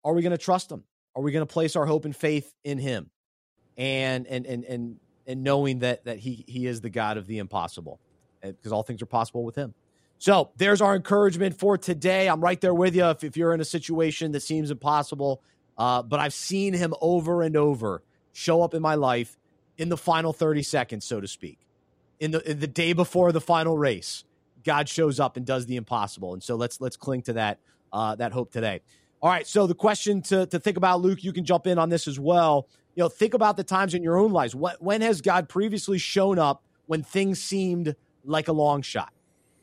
Are we going to trust him? Are we going to place our hope and faith in Him, and and and and and knowing that that He He is the God of the impossible, eh, because all things are possible with Him. So there's our encouragement for today. I'm right there with you. If, if you're in a situation that seems impossible, uh, but I've seen Him over and over show up in my life in the final 30 seconds, so to speak, in the in the day before the final race. God shows up and does the impossible, and so let's let's cling to that uh, that hope today. All right. So the question to, to think about, Luke, you can jump in on this as well. You know, think about the times in your own lives. When has God previously shown up when things seemed like a long shot?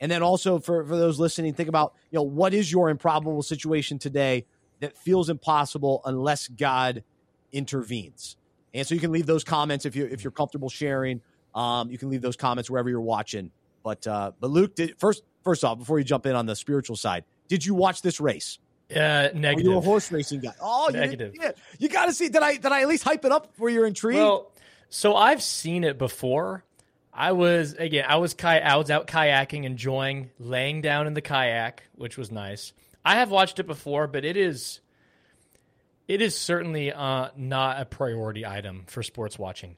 And then also for, for those listening, think about, you know, what is your improbable situation today that feels impossible unless God intervenes? And so you can leave those comments if you if you're comfortable sharing. Um, you can leave those comments wherever you're watching. But uh, but Luke, did, first first off, before you jump in on the spiritual side, did you watch this race? Uh, negative. Are you a horse racing guy? Oh, negative. You, you got to see. Did I did I at least hype it up where you're intrigued? Well, so I've seen it before. I was again. I was kai- I was out kayaking, enjoying laying down in the kayak, which was nice. I have watched it before, but it is it is certainly uh, not a priority item for sports watching.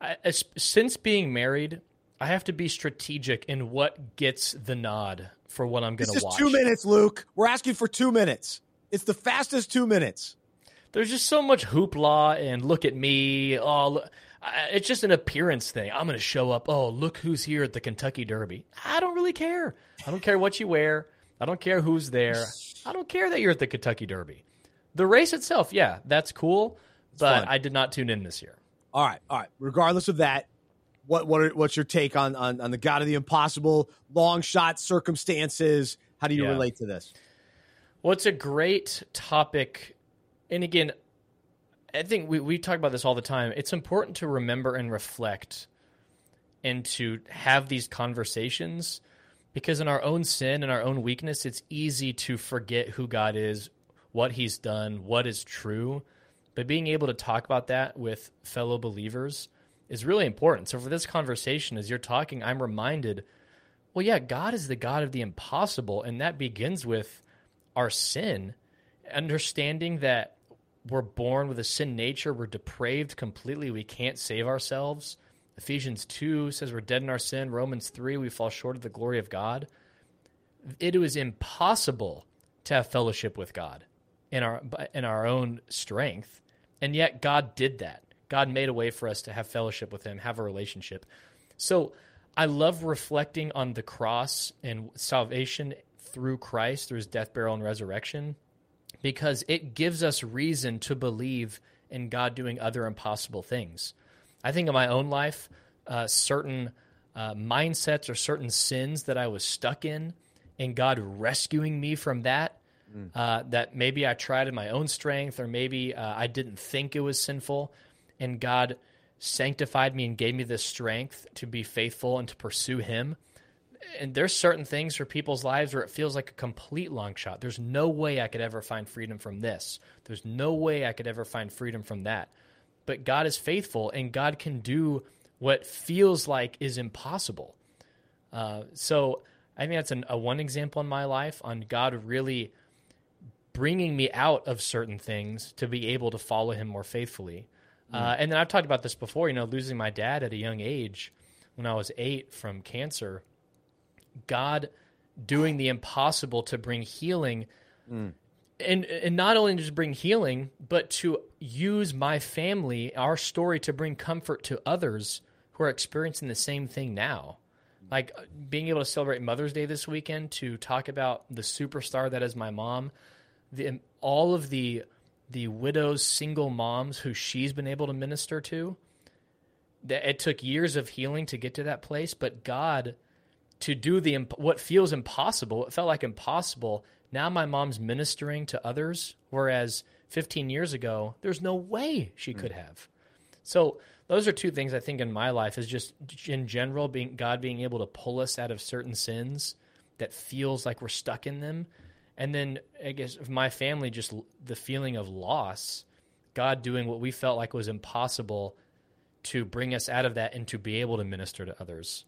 I, since being married, I have to be strategic in what gets the nod for what I'm going to watch. Two minutes, Luke. We're asking for two minutes. It's the fastest two minutes. There's just so much hoopla and look at me. Oh, it's just an appearance thing. I'm going to show up. Oh, look who's here at the Kentucky Derby. I don't really care. I don't care what you wear. I don't care who's there. I don't care that you're at the Kentucky Derby. The race itself, yeah, that's cool, it's but fun. I did not tune in this year. All right, all right. Regardless of that, what what are, what's your take on, on on the God of the Impossible, long shot circumstances? How do you yeah. relate to this? Well, it's a great topic, and again, I think we, we talk about this all the time. It's important to remember and reflect and to have these conversations because in our own sin and our own weakness, it's easy to forget who God is, what he's done, what is true. But being able to talk about that with fellow believers is really important. So for this conversation, as you're talking, I'm reminded, well, yeah, God is the God of the impossible. And that begins with our sin, understanding that we're born with a sin nature. We're depraved completely. We can't save ourselves. Ephesians 2 says we're dead in our sin. Romans 3, we fall short of the glory of God. It was impossible to have fellowship with God in our in our own strength. And yet God did that. God made a way for us to have fellowship with him, have a relationship. So I love reflecting on the cross and salvation through Christ, through his death, burial, and resurrection because it gives us reason to believe in God doing other impossible things. I think in my own life, uh, certain uh, mindsets or certain sins that I was stuck in, and God rescuing me from that. Mm. Uh, that maybe I tried in my own strength, or maybe uh, I didn't think it was sinful, and God sanctified me and gave me the strength to be faithful and to pursue Him and there's certain things for people's lives where it feels like a complete long shot. There's no way I could ever find freedom from this. There's no way I could ever find freedom from that. But God is faithful and God can do what feels like is impossible. Uh, so I think that's an, a one example in my life on God really bringing me out of certain things to be able to follow Him more faithfully. Mm. Uh, and then I've talked about this before, you know, losing my dad at a young age when I was eight from cancer God doing the impossible to bring healing. Mm. And, and not only just bring healing, but to use my family, our story, to bring comfort to others who are experiencing the same thing now. Like being able to celebrate Mother's Day this weekend to talk about the superstar that is my mom, the, all of the the widows, single moms who she's been able to minister to. That it took years of healing to get to that place, but God to do the what feels impossible. It felt like impossible. Now my mom's ministering to others, whereas 15 years ago, there's no way she mm. could have. So those are two things I think in my life is just in general being God being able to pull us out of certain sins that feels like we're stuck in them, and then I guess my family just the feeling of loss, God doing what we felt like was impossible to bring us out of that and to be able to minister to others.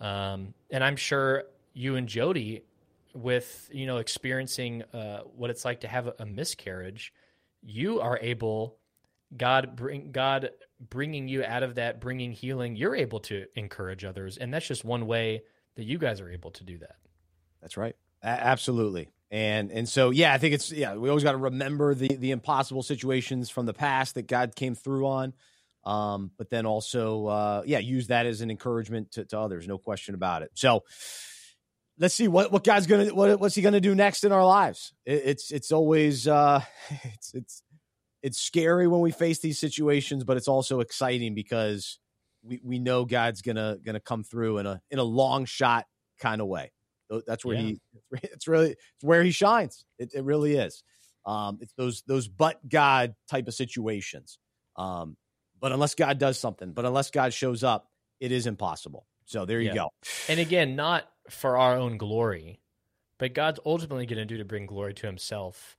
Um, and I'm sure you and Jody, with you know experiencing uh, what it's like to have a, a miscarriage, you are able. God bring God bringing you out of that, bringing healing. You're able to encourage others, and that's just one way that you guys are able to do that. That's right. A- absolutely. And and so yeah, I think it's yeah, we always got to remember the the impossible situations from the past that God came through on. Um, but then also, uh, yeah, use that as an encouragement to, to others. No question about it. So let's see what what guy's gonna what, what's he gonna do next in our lives. It, it's it's always uh, it's it's it's scary when we face these situations, but it's also exciting because we we know God's gonna gonna come through in a in a long shot kind of way. That's where yeah. he it's really it's where he shines. It, it really is. Um, it's those those but God type of situations. Um, but unless God does something, but unless God shows up, it is impossible. So there you yeah. go. And again, not for our own glory, but God's ultimately going to do to bring glory to himself.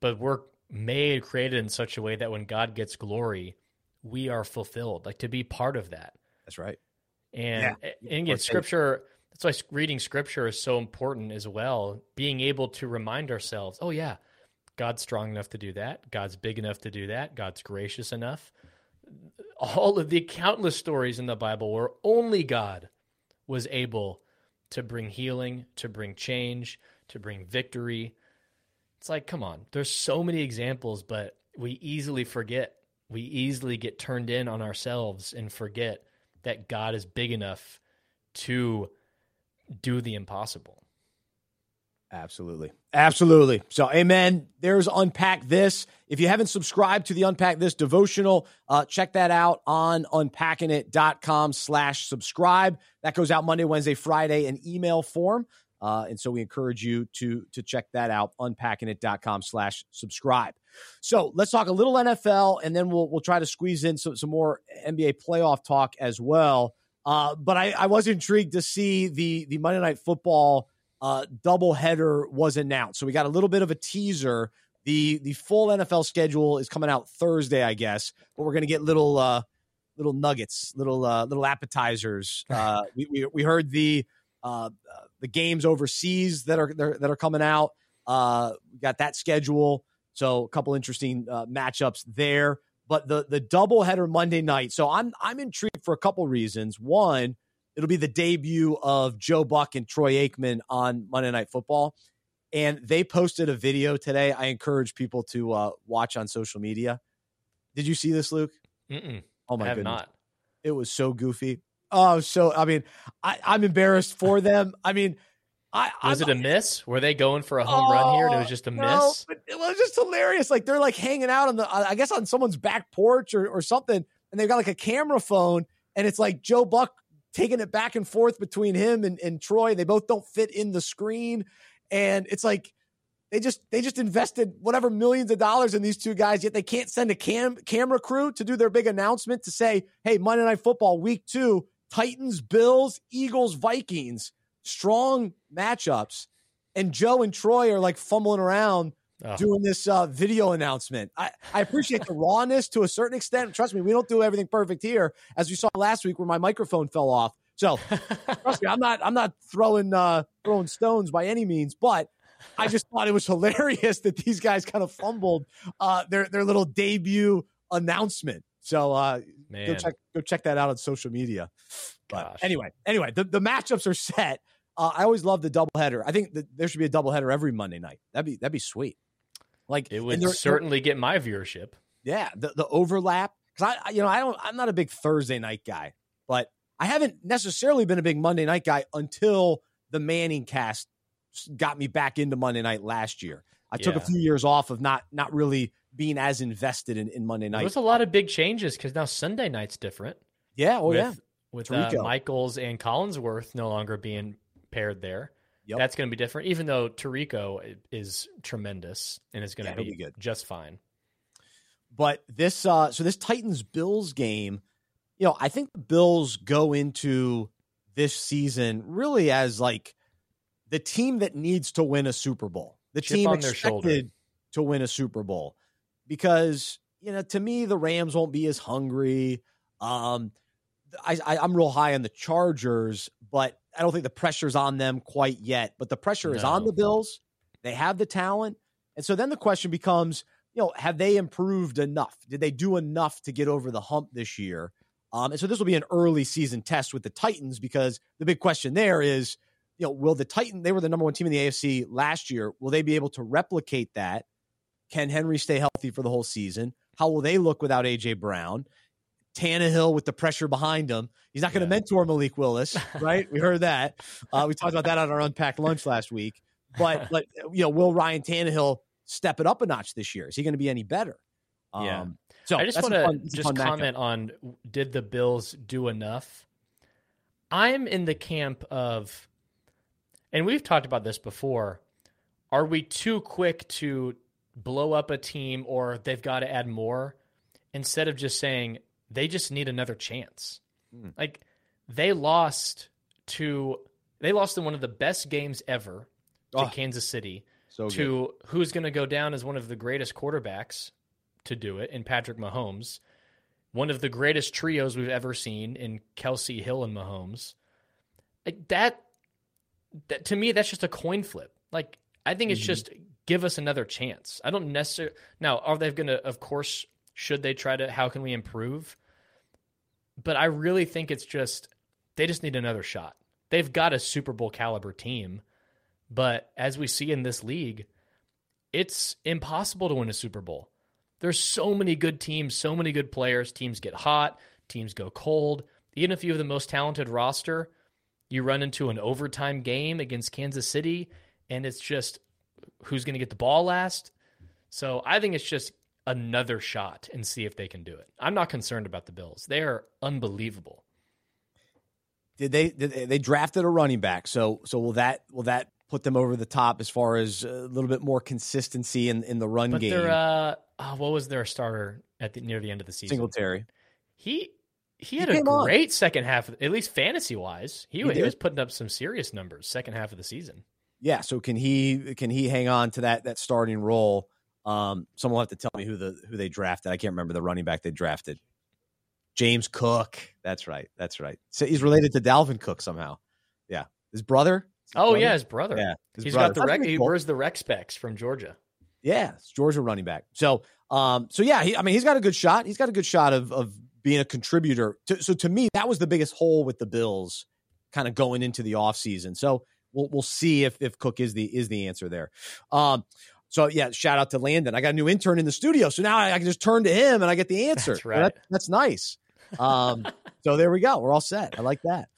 But we're made, created in such a way that when God gets glory, we are fulfilled, like to be part of that. That's right. And, yeah. Eh, and again, scripture, that's why reading scripture is so important as well. Being able to remind ourselves, oh, yeah, God's strong enough to do that. God's big enough to do that. God's gracious enough all of the countless stories in the Bible where only God was able to bring healing, to bring change, to bring victory. It's like, come on, there's so many examples, but we easily forget we easily get turned in on ourselves and forget that God is big enough to do the impossible. Absolutely. Absolutely. So, amen. There's Unpack This. If you haven't subscribed to the Unpack This devotional, uh, check that out on unpackingit.com slash subscribe. That goes out Monday, Wednesday, Friday in email form. Uh, and so we encourage you to to check that out, unpackingit.com slash subscribe. So let's talk a little NFL, and then we'll we'll try to squeeze in some, some more NBA playoff talk as well. Uh, but I, I was intrigued to see the the Monday Night Football uh, doubleheader was announced. So we got a little bit of a teaser. the The full NFL schedule is coming out Thursday, I guess, but we're going to get little uh, little nuggets, little uh, little appetizers. Uh, we, we we heard the uh, the games overseas that are that are coming out. Uh, we got that schedule, so a couple interesting uh, matchups there. But the the doubleheader Monday night. So I'm I'm intrigued for a couple reasons. One, it'll be the debut of Joe Buck and Troy Aikman on Monday Night Football, and they posted a video today. I encourage people to uh, watch on social media. Did you see this, Luke? Mm-mm. Oh my goodness, not. it was so goofy. Oh, so I mean, I, I'm embarrassed for them. I mean, I was I'm, it a miss? Were they going for a home oh, run here and it was just a no, miss? it was just hilarious. Like they're like hanging out on the, I guess on someone's back porch or, or something, and they've got like a camera phone, and it's like Joe Buck taking it back and forth between him and, and Troy. They both don't fit in the screen, and it's like they just they just invested whatever millions of dollars in these two guys, yet they can't send a cam camera crew to do their big announcement to say, "Hey, Monday Night Football, Week Two, Titans, Bills, Eagles, Vikings, strong matchups. And Joe and Troy are like fumbling around oh. doing this uh, video announcement. I, I appreciate the rawness to a certain extent. Trust me, we don't do everything perfect here, as we saw last week where my microphone fell off. So trust me, I'm not I'm not throwing uh, throwing stones by any means, but I just thought it was hilarious that these guys kind of fumbled uh, their their little debut announcement. So uh, go check go check that out on social media. But Gosh. anyway, anyway, the, the matchups are set. Uh, I always love the doubleheader. I think that there should be a doubleheader every Monday night. That'd be that'd be sweet. Like it would certainly get my viewership. Yeah, the the overlap because I you know I don't I'm not a big Thursday night guy, but I haven't necessarily been a big Monday night guy until the ManningCast got me back into Monday night last year. I yeah. took a few years off of not not really being as invested in, in Monday night. There's a lot of big changes because now Sunday night's different. Yeah, oh with, yeah. With uh, Michaels and Collinsworth no longer being paired there. Yep. That's going to be different, even though Tirico is tremendous and is going to yeah, be, be good. just fine. But this, uh, so this Titans Bills game, you know, I think the Bills go into this season really as like the team that needs to win a Super Bowl. The Chip team expected to win a Super Bowl because you know to me the Rams won't be as hungry. Um, I, I I'm real high on the Chargers, but I don't think the pressure's on them quite yet. But the pressure no. is on the Bills. They have the talent, and so then the question becomes, you know, have they improved enough? Did they do enough to get over the hump this year? Um, and so this will be an early season test with the Titans because the big question there is, you know, will the Titan? They were the number one team in the AFC last year. Will they be able to replicate that? Can Henry stay healthy for the whole season? How will they look without AJ Brown? Tannehill with the pressure behind him. He's not going to yeah. mentor Malik Willis, right? we heard that. Uh, we talked about that on our unpacked lunch last week. But but you know, will Ryan Tannehill step it up a notch this year? Is he going to be any better? Um, yeah. So I just want to just comment on did the Bills do enough? I'm in the camp of, and we've talked about this before. Are we too quick to blow up a team or they've got to add more instead of just saying they just need another chance. Mm. Like they lost to they lost in one of the best games ever to oh, Kansas City so to good. who's going to go down as one of the greatest quarterbacks to do it in Patrick Mahomes, one of the greatest trios we've ever seen in Kelce Hill and Mahomes. Like that, that to me that's just a coin flip. Like I think it's mm-hmm. just give us another chance. I don't necessarily now are they going to? Of course, should they try to? How can we improve? But I really think it's just they just need another shot. They've got a Super Bowl caliber team, but as we see in this league, it's impossible to win a Super Bowl. There's so many good teams, so many good players. Teams get hot, teams go cold. Even if you have the most talented roster, you run into an overtime game against Kansas City, and it's just who's going to get the ball last. So I think it's just another shot and see if they can do it. I'm not concerned about the Bills. They are unbelievable. Did they did they drafted a running back? So so will that will that put them over the top as far as a little bit more consistency in, in the run but game? Uh, oh, what was their starter at the near the end of the season? Singletary. He he had he a great on. second half, at least fantasy wise. He, he, he was putting up some serious numbers second half of the season. Yeah. So can he can he hang on to that that starting role? Um, someone will have to tell me who the who they drafted. I can't remember the running back they drafted. James Cook. That's right. That's right. So he's related to Dalvin Cook somehow. Yeah. His brother. His oh brother? yeah, his brother. Yeah. His he's brother. got the rec. He wears the rec specs from Georgia. Yeah, it's Georgia running back. So, um, so yeah, he, I mean, he's got a good shot. He's got a good shot of of being a contributor. To, so to me, that was the biggest hole with the Bills, kind of going into the offseason. So we'll we'll see if if Cook is the is the answer there. Um, so yeah, shout out to Landon. I got a new intern in the studio, so now I, I can just turn to him and I get the answer. That's right. That, that's nice. Um, so there we go. We're all set. I like that.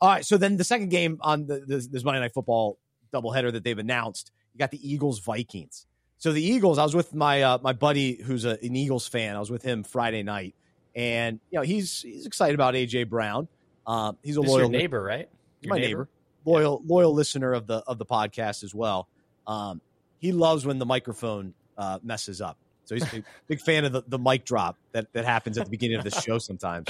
All right. So then the second game on the, this, this Monday Night Football doubleheader that they've announced, you got the Eagles Vikings. So the Eagles, I was with my uh, my buddy who's a, an Eagles fan. I was with him Friday night, and you know he's he's excited about AJ Brown. Um, he's a this loyal neighbor, right? Your my neighbor, neighbor loyal yeah. loyal listener of the of the podcast as well. Um, he loves when the microphone uh, messes up. So he's a big fan of the, the mic drop that, that happens at the beginning of the show sometimes.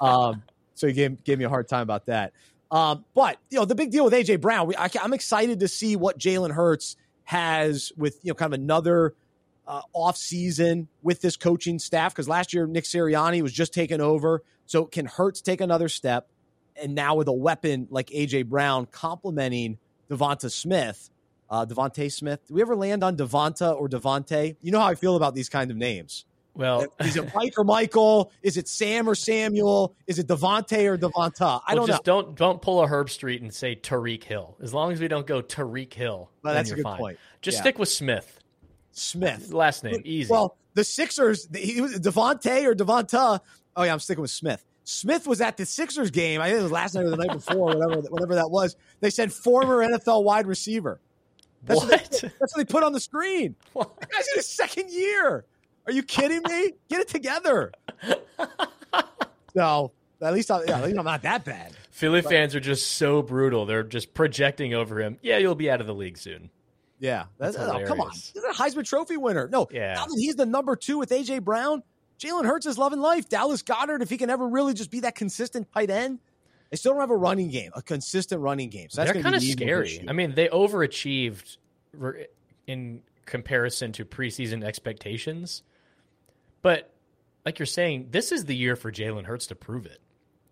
Um, so he gave, gave me a hard time about that. Um, but, you know, the big deal with A.J. Brown, we, I, am excited to see what Jalen Hurts has with, you know, kind of another uh, off season with this coaching staff. Because last year, Nick Sirianni was just taken over. So can Hurts take another step? And now with a weapon like A.J. Brown complementing Devonta Smith, uh, DeVonta Smith. Do we ever land on Devonta or Devonte? You know how I feel about these kind of names. Well, is it Mike or Michael? Is it Sam or Samuel? Is it Devonte or Devonta? I well, don't just know. Don't don't pull a Herbstreit and say Tariq Hill. As long as we don't go Tariq Hill, well, that's a good fine. point. Just yeah. stick with Smith. Smith, last name, easy. Well, the Sixers, he was Devonte or Devonta. Oh yeah, I'm sticking with Smith. Smith was at the Sixers game. I think it was last night or the night before, whatever, whatever that was. They said former NFL wide receiver. That's what? what they, that's what they put on the screen. What? The guy's in his second year. Are you kidding me? Get it together. no, at least, I, yeah, at least I'm not that bad. Philly but, fans are just so brutal. They're just projecting over him. Yeah, you'll be out of the league soon. Yeah, that's, that's oh, come on. He's a Heisman Trophy winner. No, yeah. now that he's the number two with AJ Brown, Jalen Hurts is loving life. Dallas Goedert, if he can ever really just be that consistent tight end, they still don't have a running game, a consistent running game. So they're kind of scary. I mean, they overachieved in comparison to preseason expectations, but like you're saying, this is the year for Jalen Hurts to prove it.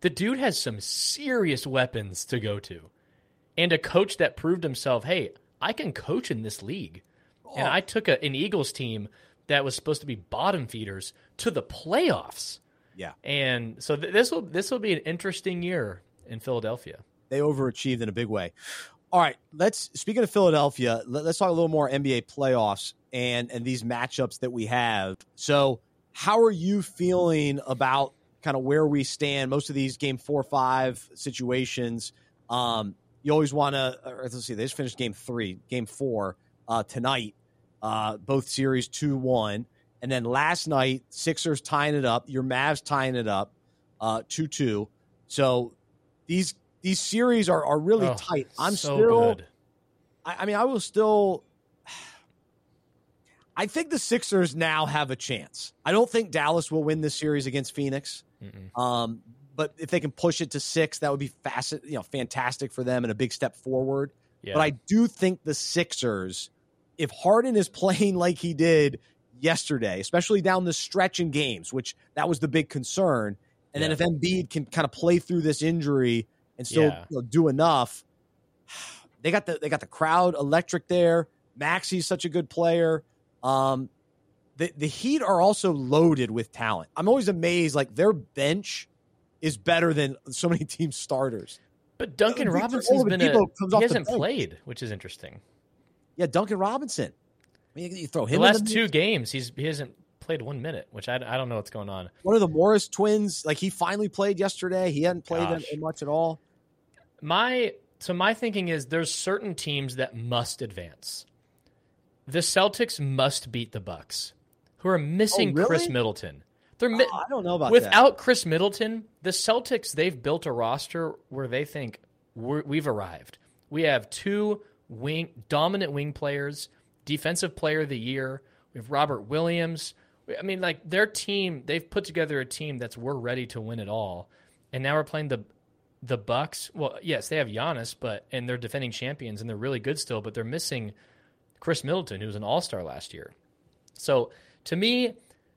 The dude has some serious weapons to go to, and a coach that proved himself. Hey, I can coach in this league, oh. and I took a, an Eagles team that was supposed to be bottom feeders to the playoffs. Yeah, and so th- this will this will be an interesting year in Philadelphia. They overachieved in a big way. All right, let's speaking of Philadelphia, let, us talk a little more NBA playoffs and and these matchups that we have. So, how are you feeling about kind of where we stand? Most of these game four, five situations, um, you always want to. Let's see, they just finished game three, game four uh, tonight. Uh, both series two one, and then last night Sixers tying it up. Your Mavs tying it up, uh, two two. So these these series are, are really oh, tight. I'm so still good. I, I mean, I will still I think the Sixers now have a chance. I don't think Dallas will win this series against Phoenix. Um, but if they can push it to six, that would be fast, you know, fantastic for them and a big step forward. Yeah. But I do think the Sixers, if Harden is playing like he did yesterday, especially down the stretch in games, which that was the big concern, and yeah. then if Embiid can kind of play through this injury and still yeah. you know, do enough, they got the they got the crowd electric there. Maxey's such a good player. Um, the the Heat are also loaded with talent. I'm always amazed. Like their bench is better than so many team starters. But Duncan Robinson's been a, he hasn't played, which is interesting. Yeah, Duncan Robinson. I mean, you throw him the last two games. He's he hasn't played one minute, which I, I don't know what's going on. One of the Morris twins, like he finally played yesterday. He hadn't played Gosh. much at all. My so my thinking is there's certain teams that must advance. The Celtics must beat the Bucks, who are missing oh, really? Khris Middleton. They're mi- oh, I don't know about without that. Khris Middleton. The Celtics they've built a roster where they think we've arrived. We have two wing dominant wing players, defensive player of the year. We have Robert Williams. I mean, like their team, they've put together a team that's we're ready to win it all. And now we're playing the the Bucks. Well, yes, they have Giannis, but and they're defending champions and they're really good still, but they're missing Khris Middleton, who was an All Star last year. So to me,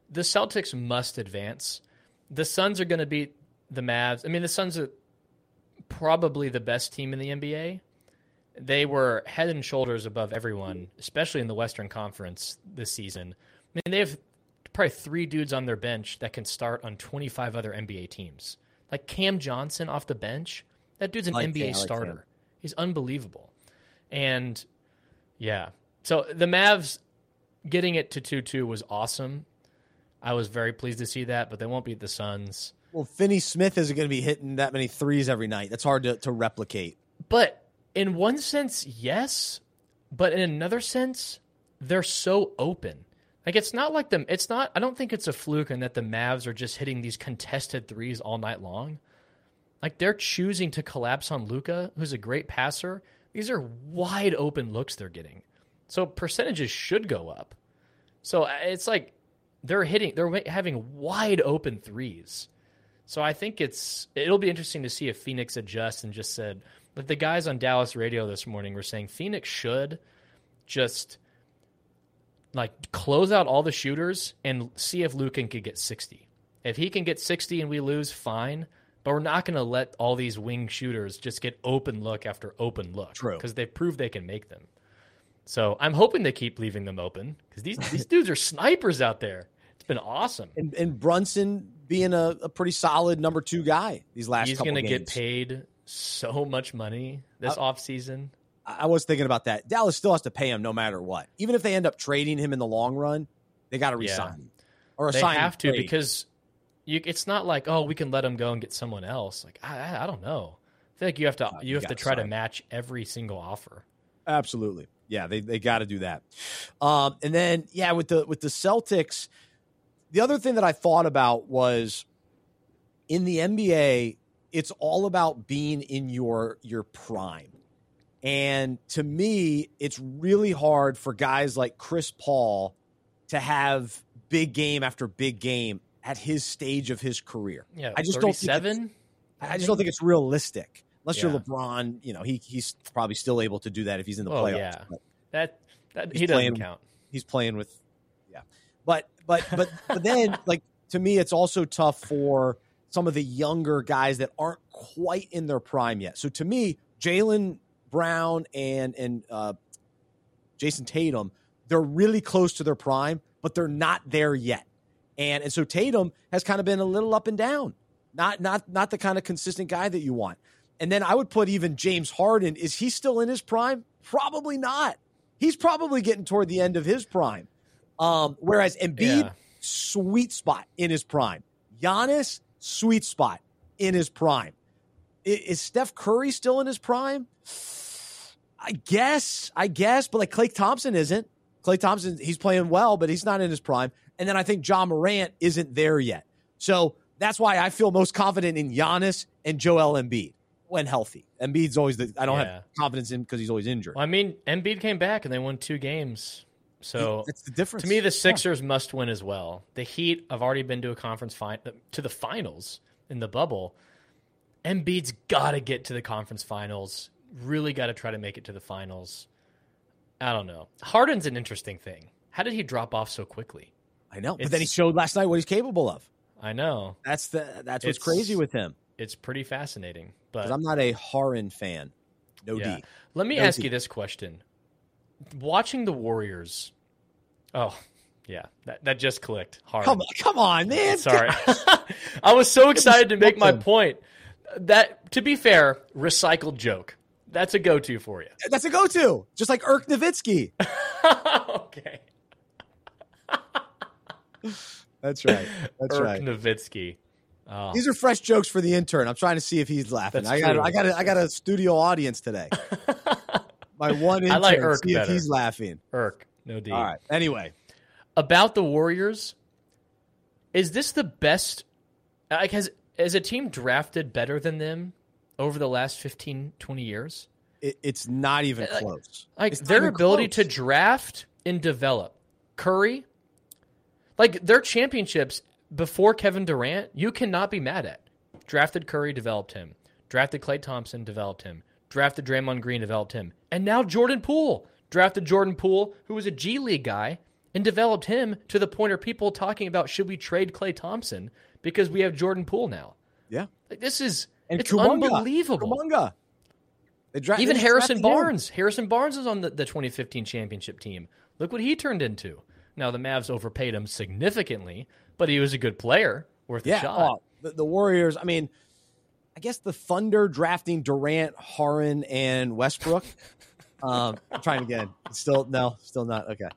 the Celtics must advance. The Suns are going to beat the Mavs. I mean, the Suns are probably the best team in the NBA. They were head and shoulders above everyone, especially in the Western Conference this season. I mean, they have probably three dudes on their bench that can start on 25 other NBA teams. Like Cam Johnson off the bench, that dude's an like NBA starter. Like He's unbelievable. And yeah, so the Mavs getting it to 2 2 was awesome. I was very pleased to see that, but they won't beat the Suns. Well, Finney Smith isn't going to be hitting that many threes every night. That's hard to, to replicate. But in one sense, yes. But in another sense, they're so open. Like it's not like them. It's not. I don't think it's a fluke and that the Mavs are just hitting these contested threes all night long. Like they're choosing to collapse on Luka, who's a great passer. These are wide open looks they're getting. So percentages should go up. So uh, it's like they're hitting, they're having wide open threes. So I think it's it'll be interesting to see if Phoenix adjusts and just said, but the guys on Dallas radio this morning were saying Phoenix should just like close out all the shooters and see if Luka can get 60. If he can get 60 and we lose, fine. But we're not going to let all these wing shooters just get open look after open look. True. Because they've proved they can make them. So I'm hoping they keep leaving them open because these these dudes are snipers out there. It's been awesome. And, and Brunson being a, a, pretty solid number two guy these last. He's going to get paid so much money this uh, off season. I was thinking about that. Dallas still has to pay him no matter what. Even if they end up trading him in the long run, they got to resign yeah. him or assign him. they have to trade. because you, it's not like oh we can let him go and get someone else. Like I, I don't know. I feel like you have to uh, you, you have to try sign. to match every single offer. Absolutely, yeah. They they got to do that. Um, and then yeah, with the with the Celtics, the other thing that I thought about was in the NBA, it's all about being in your your prime. And to me, it's really hard for guys like Chris Paul to have big game after big game at his stage of his career. Yeah, I just don't think I just don't think it's realistic. Unless yeah. you're LeBron, you know, he he's probably still able to do that if he's in the oh, playoffs. Yeah. That that he doesn't count. He's playing with yeah. But but but but then like to me it's also tough for some of the younger guys that aren't quite in their prime yet. So to me, Jaylen Brown and and uh, Jayson Tatum, they're really close to their prime, but they're not there yet. And and so Tatum has kind of been a little up and down. Not not not the kind of consistent guy that you want. And then I would put even James Harden. Is he still in his prime? Probably not. He's probably getting toward the end of his prime. Um, whereas Embiid, yeah. sweet spot in his prime. Giannis, sweet spot in his prime. Is Steph Curry still in his prime? I guess, I guess, but like Klay Thompson isn't. Klay Thompson, he's playing well, but he's not in his prime. And then I think Ja Morant isn't there yet. So that's why I feel most confident in Giannis and Joel Embiid when healthy. Embiid's always the I don't yeah. have confidence in because he's always injured. Well, I mean, Embiid came back and they won two games. So that's the difference. To me, the Sixers yeah. must win as well. The Heat have already been to a conference final to the finals in the bubble. Embiid's got to get to the conference finals really got to try to make it to the finals. I don't know. Harden's an interesting thing. How did he drop off so quickly? I know, it's, but then he showed last night what he's capable of. I know. That's the that's what's it's, crazy with him. It's pretty fascinating. But I'm not a Harden fan. No yeah. D. Let me no ask D. you this question: Watching the Warriors. Oh, yeah, that, that just clicked. Harden. Come, on, come on, man. Sorry, I was so excited to make my point. That, to be fair, recycled joke. That's a go-to for you. That's a go-to, just like Irk Nowitzki. okay. That's right. That's Irk right. Nowitzki. Oh. These are fresh jokes for the intern. I'm trying to see if he's laughing. That's I got true. I got a, I got a studio audience today. My one intern. I like Irk see if he's laughing. Irk, no D. All right. Anyway, About the Warriors, is this the best? Like, has has a team drafted better than them over the last 15, 20 years? it, it's not even Like- close. Like It's their ability close. to draft and develop. Curry, like their championships before Kevin Durant, you cannot be mad at. Drafted Curry, developed him. Drafted Klay Thompson, developed him. Drafted Draymond Green, developed him. And now Jordan Poole. Drafted Jordan Poole, who was a G League guy, and developed him to the point where people talking about should we trade Klay Thompson because we have Jordan Poole now. Yeah. Like this is And it's unbelievable. Dra- Even Harrison drafted him. Barnes. Harrison Barnes is on the, the 2015 championship team. Look what he turned into. Now the Mavs overpaid him significantly, but he was a good player, worth Yeah. a shot. oh, the, the Warriors. I mean, I guess the Thunder drafting Durant, Harden, and Westbrook. um, I'm trying again. Still no, still not okay.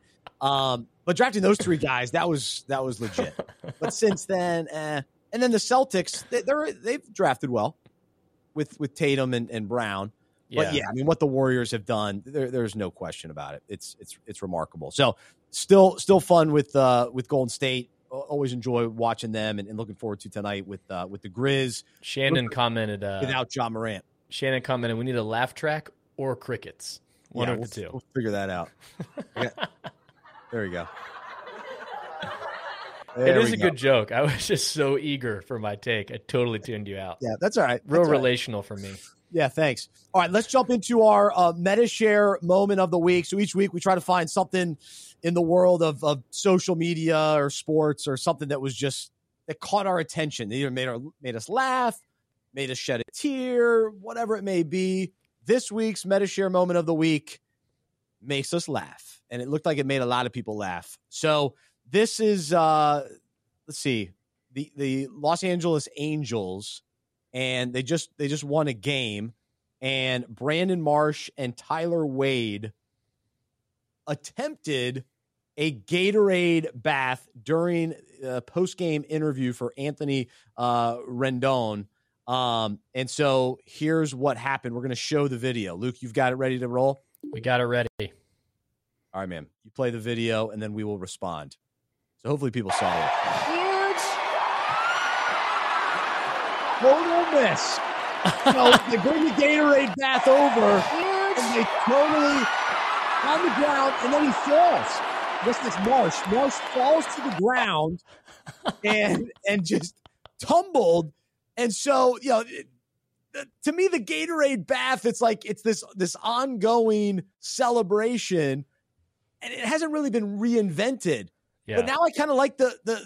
Um, but drafting those three guys, that was that was legit. But since then, eh. and then the Celtics, they, they're they've drafted well with with Tatum and, and Brown. But yeah, I mean, what the Warriors have done, there, there's no question about it. It's it's it's remarkable. So still still fun with uh with Golden State. Always enjoy watching them and, and looking forward to tonight with uh with the Grizz Shannon commented. Uh, without Ja Morant. Shannon commented, "We need a laugh track or crickets. One Yeah, of we'll, the two." We'll figure that out. There you go. It There is we a go. good joke. I was just so eager for my take. I totally tuned you out. Yeah, that's all right. Real all right. relational for me. Yeah, thanks. All right, let's jump into our uh, Medi-Share moment of the week. So each week we try to find something in the world of, of social media or sports or something that was just that caught our attention. That either made our made us laugh, made us shed a tear, whatever it may be. This week's Medi-Share moment of the week makes us laugh, and it looked like it made a lot of people laugh. So this is uh let's see the the Los Angeles Angels and they just they just won a game and Brandon Marsh and Tyler Wade attempted a Gatorade bath during a post-game interview for Anthony uh, Rendon. Um, and so here's what happened. We're going to show the video. Luke, you've got it ready to roll? We got it ready. All right, man. You play the video and then we will respond. So hopefully people saw it. Huge. Total miss. so they bring the Gatorade bath over. Huge. and they totally on the ground, and then he falls. This Marsh. Marsh falls to the ground and and just tumbled. And so, you know, it- to me, the Gatorade bath, it's like it's this this ongoing celebration, and it hasn't really been reinvented. Yeah. But now I kind of like the the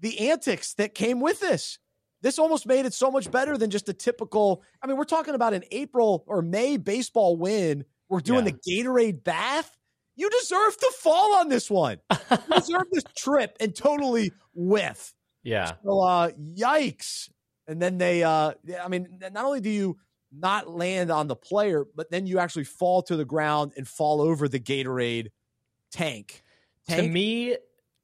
the antics that came with this. This almost made it so much better than just a typical. I mean, we're talking about an April or May baseball win. We're doing Yeah. the Gatorade bath. You deserve to fall on this one. You deserve this trip and totally whiff. yeah. So, uh, yikes. And then they, uh, I mean, not only do you not land on the player, but then you actually fall to the ground and fall over the Gatorade tank. To me,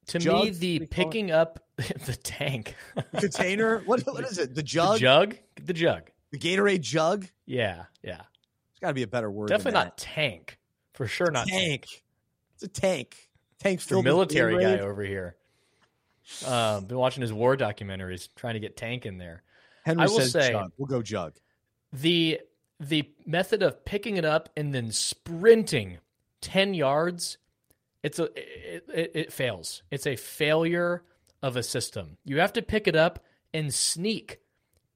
to Jug? me, the you call it? picking up the tank, container. What, what is it? The jug? the jug, the jug. The Gatorade jug? Yeah, yeah. There's got to be a better word. than Definitely not tank. For sure, not tank. It's a tank. Tank The filled military guy over here. Um, been watching his war documentaries, trying to get tank in there. Henry I will says say- jug. We'll go jug. the the method of picking it up and then sprinting 10 yards it's a it, it, it fails it's a failure of a system you have to pick it up and sneak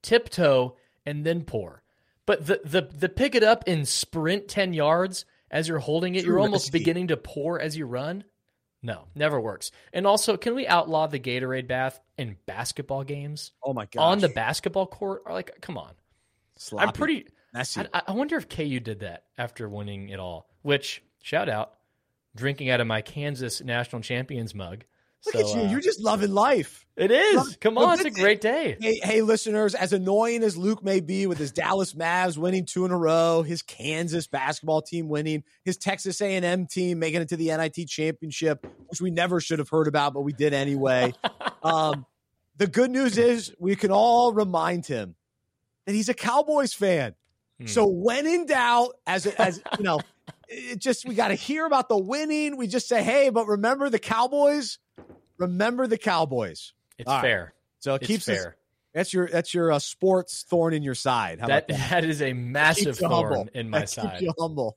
tiptoe and then pour but the the the pick it up and sprint 10 yards as you're holding it Too you're almost risky. beginning to pour as you run no never works and also can we outlaw the gatorade bath in basketball games Oh my god. on the basketball court or like come on Sloppy. i'm pretty messy. I, I wonder if KU did that after winning it all. Which shout out, drinking out of my Kansas national champions mug. Look so, at you. Uh, You're just loving life. It is. Come on. It's a great day. Hey, hey, listeners, as annoying as Luke may be with his Dallas Mavs winning two in a row, his Kansas basketball team winning, his Texas A&M team making it to the NIT championship, which we never should have heard about, but we did anyway. um, the good news is we can all remind him that he's a Cowboys fan. Hmm. So when in doubt, as as you know, it just we got to hear about the winning. We just say, hey, but remember the Cowboys. Remember the Cowboys. It's All fair. Right. So it it's keeps fair. Us, that's your that's your uh, sports thorn in your side. How that, that? that is a massive thorn humble. in my that side. you humble.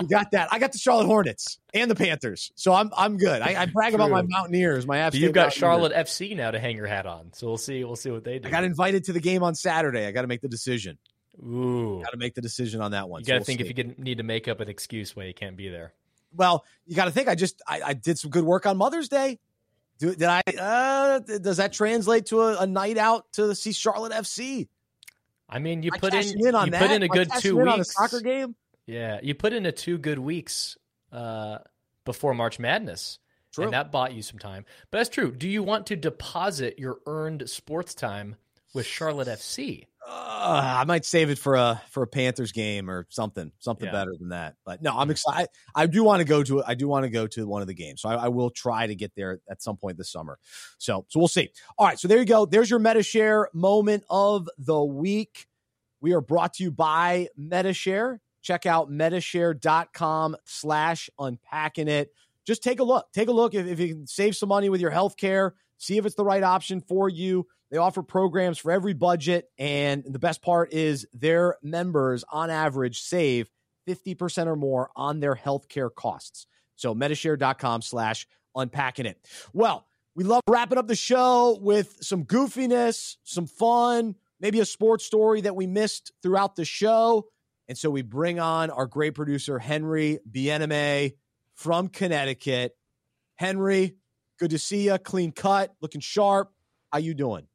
you got that. I got the Charlotte Hornets and the Panthers, so I'm I'm good. I, I brag True. about my Mountaineers. My absolute. You've got Charlotte FC now to hang your hat on, so we'll see. We'll see what they do. I got invited to the game on Saturday. I got to make the decision. Ooh, got to make the decision on that one. You got to so we'll think see. if you need to make up an excuse why you can't be there. Well, you got to think. I just I, I did some good work on Mother's Day. Do, did I? Uh, does that translate to a, a, night out to see Charlotte FC? I mean, you put in, in on you that. put in a good two weeks on a soccer game. Yeah, you put in a two good weeks uh, before March Madness, true. and that bought you some time. But that's true. Do you want to deposit your earned sports time with Charlotte FC? Uh, I might save it for a for a Panthers game or something, something yeah. better than that. But no, I'm excited. I do want to go to I do want to go to one of the games, so I, I, will try to get there at some point this summer. So so we'll see. All right, so there you go. There's your Medi-Share moment of the week. We are brought to you by Medi-Share. Check out medishare.com slash unpacking it. Just take a look. Take a look if, if you can save some money with your health care. See if it's the right option for you they offer programs for every budget. And the best part is their members, on average, save 50% or more on their healthcare costs. So medishare.com slash unpacking it. Well, we love wrapping up the show with some goofiness, some fun, maybe a sports story that we missed throughout the show. And so we bring on our great producer, Henry Bieneme from Connecticut. Henry, good to see you. Clean cut, looking sharp. How you doing?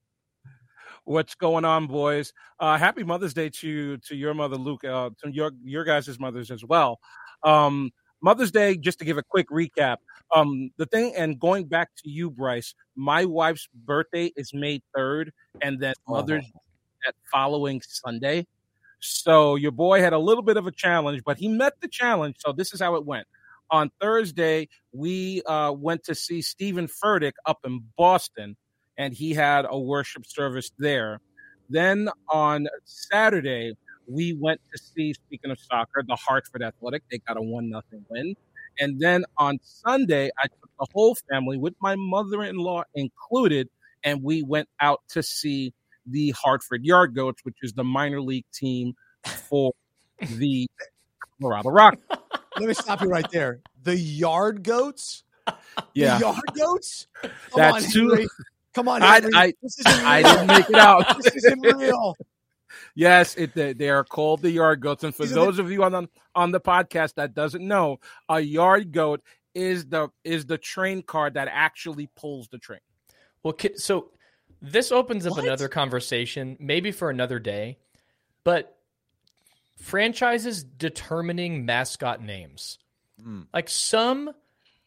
what's going on, boys? Uh, happy Mother's Day to to your mother, Luke, uh, to your your guys' mothers as well. Um, Mother's Day, just to give a quick recap. Um, the thing, and going back to you, Bryce, my wife's birthday is May third, and then Mother's oh. that following Sunday. So your boy had a little bit of a challenge, but he met the challenge. So this is how it went. On Thursday, we uh, went to see Steven Furtick up in Boston and he had a worship service there. Then on Saturday, we went to see, speaking of soccer, the Hartford Athletic. They got a one nothing win. And then on Sunday, I took the whole family with my mother in law included, and we went out to see the Hartford Yard Goats, which is the minor league team for the Colorado Rock. Let me stop you right there. The Yard Goats? Yeah. The Yard Goats? Come That's on, too. Come on, I, I, I, didn't make it out. this isn't real. Yes, it, they are called the yard goats. And for These those the- of you on the, on the podcast that doesn't know, a yard goat is the is the train car that actually pulls the train. Well, so this opens up what? another conversation, maybe for another day. But franchises determining mascot names, mm. like some,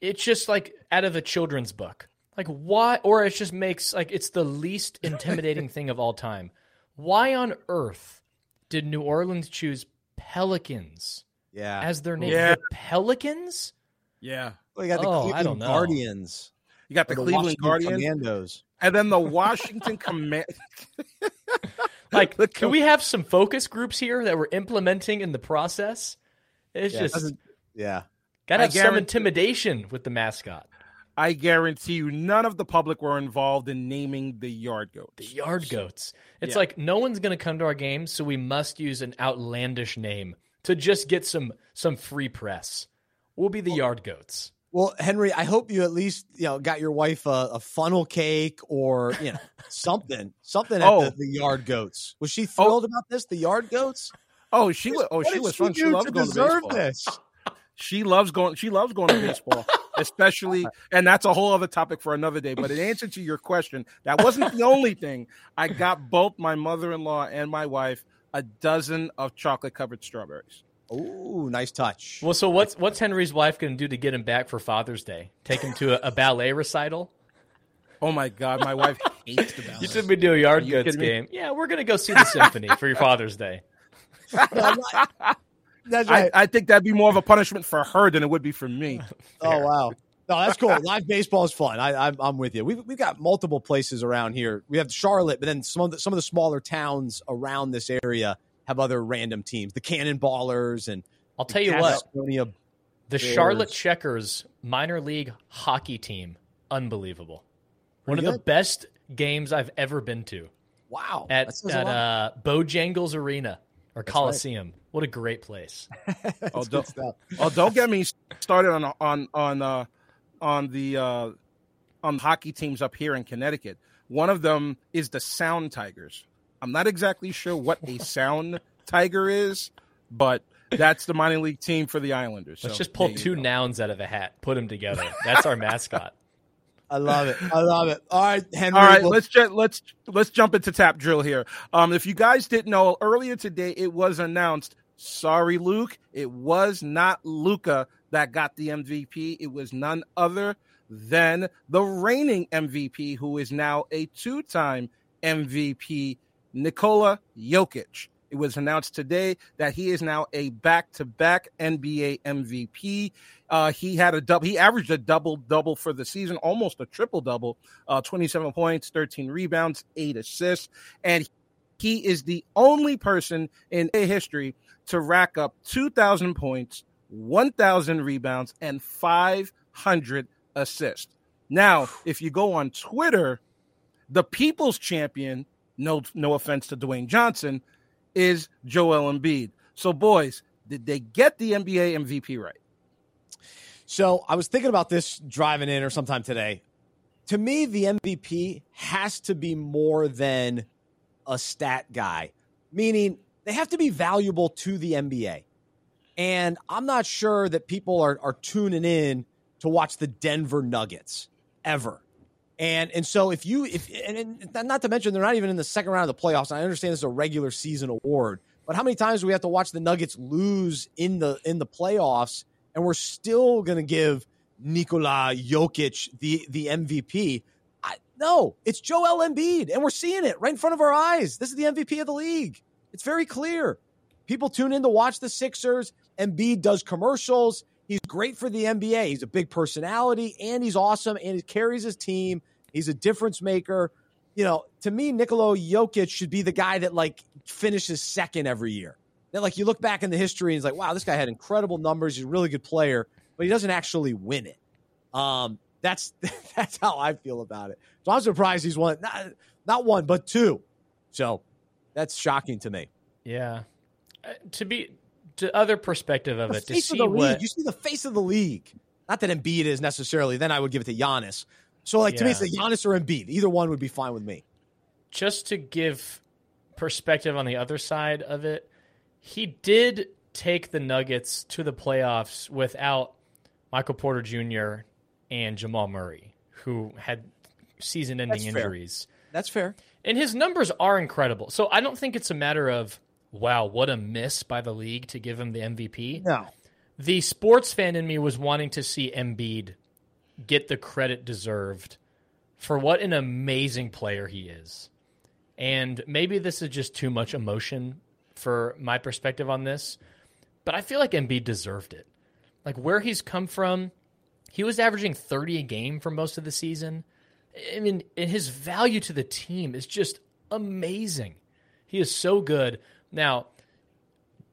it's just like out of a children's book. Like why or it just makes like it's the least intimidating thing of all time. Why on earth did New Orleans choose Pelicans? Yeah. As their name. Yeah. The Pelicans? Yeah. Well, you got the oh, Cleveland Guardians. You got the, the Cleveland Guardians. Commandos. And then the Washington Command. like, can we have some focus groups here that we're implementing in the process? It's yeah, just. Yeah. Gotta have some intimidation with the mascot. I guarantee you, none of the public were involved in naming the yard goats. The yard goats. It's yeah. like no one's going to come to our games, so we must use an outlandish name to just get some some free press. We'll be the well, yard goats. Well, Henry, I hope you at least you know got your wife a, a funnel cake or you know something, something at oh. the, the, yard goats. Was she oh. thrilled oh. about this? The yard goats? Oh, she oh, was. Oh, she was fun. She loves going to baseball. This? She loves going. She loves going to baseball especially, and that's a whole other topic for another day. But in answer to your question, that wasn't the only thing. I got both my mother in law and my wife a dozen of chocolate covered strawberries. Oh, nice touch. Well, so what's what's Henry's wife going to do to get him back for Father's Day? Take him to a, a ballet recital? Oh my God, my wife hates the ballet. You took me to a yard goats game. Yeah, we're going to go see the symphony for your Father's Day. That's right. I, I, think that'd be more of a punishment for her than it would be for me. oh wow. No, that's cool. Live baseball is fun. I, I'm, I'm with you. We've, we've got multiple places around here. We have Charlotte, but then some of the, some of the smaller towns around this area have other random teams. The Cannonballers and I'll tell you what, the Bears. Charlotte Checkers minor league hockey team, unbelievable. One of the best games I've ever been to. Wow. At, at uh, Bojangles Arena or Coliseum. Right. What a great place. oh, don't, oh, don't get me started on on on uh, on the uh, on hockey teams up here in Connecticut. One of them is the Sound Tigers. I'm not exactly sure what a Sound Tiger is, but that's the minor league team for the Islanders. Let's so, just pull two go. nouns out of a hat, put them together. That's our mascot. I love it. I love it. All right, Henry. All right, let's ju- let's let's jump into tap drill here. Um, if you guys didn't know, earlier today it was announced. Sorry, Luke, it was not Luka that got the MVP. It was none other than the reigning MVP, who is now a two-time MVP, Nikola Jokic. It was announced today that he is now a back-to-back NBA MVP. Uh, he had a double. He averaged a double double for the season, almost a triple double. Uh, Twenty-seven points, thirteen rebounds, eight assists, and he is the only person in history to rack up two thousand points, one thousand rebounds, and five hundred assists. Now, if you go on Twitter, the people's champion, no no offense to Dwayne Johnson, is Joel Embiid. So, boys, did they get the NBA MVP right? So, I was thinking about this driving in or sometime today. To me, the MVP has to be more than a stat guy, meaning they have to be valuable to the NBA. And I'm not sure that people are, are tuning in to watch the Denver Nuggets ever. And and so if you if and, and not to mention they're not even in the second round of the playoffs. I understand this is a regular season award, but how many times do we have to watch the Nuggets lose in the in the playoffs, and we're still going to give Nikola Jokic the the MVP? I, no, it's Joel Embiid, and we're seeing it right in front of our eyes. This is the MVP of the league. It's very clear. People tune in to watch the Sixers. Embiid does commercials. He's great for the NBA. He's a big personality, and he's awesome, and he carries his team. He's a difference maker. You know, to me, Nikola Jokic should be the guy that like finishes second every year. That like you look back in the history and it's like, wow, this guy had incredible numbers. He's a really good player, but he doesn't actually win it. Um, that's that's how I feel about it. So I'm surprised he's won not not one but two. So that's shocking to me. Yeah, uh, to be to other perspective of the it to see what you see the face of the league. Not that Embiid is necessarily. Then I would give it to Giannis, so, like, yeah. to me, it's like Giannis or Embiid. Either one would be fine with me. Just to give perspective on the other side of it, he did take the Nuggets to the playoffs without Michael Porter Jr. and Jamal Murray, who had season ending injuries. That's fair. And his numbers are incredible. So I don't think it's a matter of, wow, what a miss by the league to give him the MVP. No. The sports fan in me was wanting to see Embiid get the credit deserved for what an amazing player he is. And maybe this is just too much emotion for my perspective on this, but I feel like Embiid deserved it. Like where he's come from, he was averaging 30 a game for most of the season. I mean, and his value to the team is just amazing. He is so good. Now,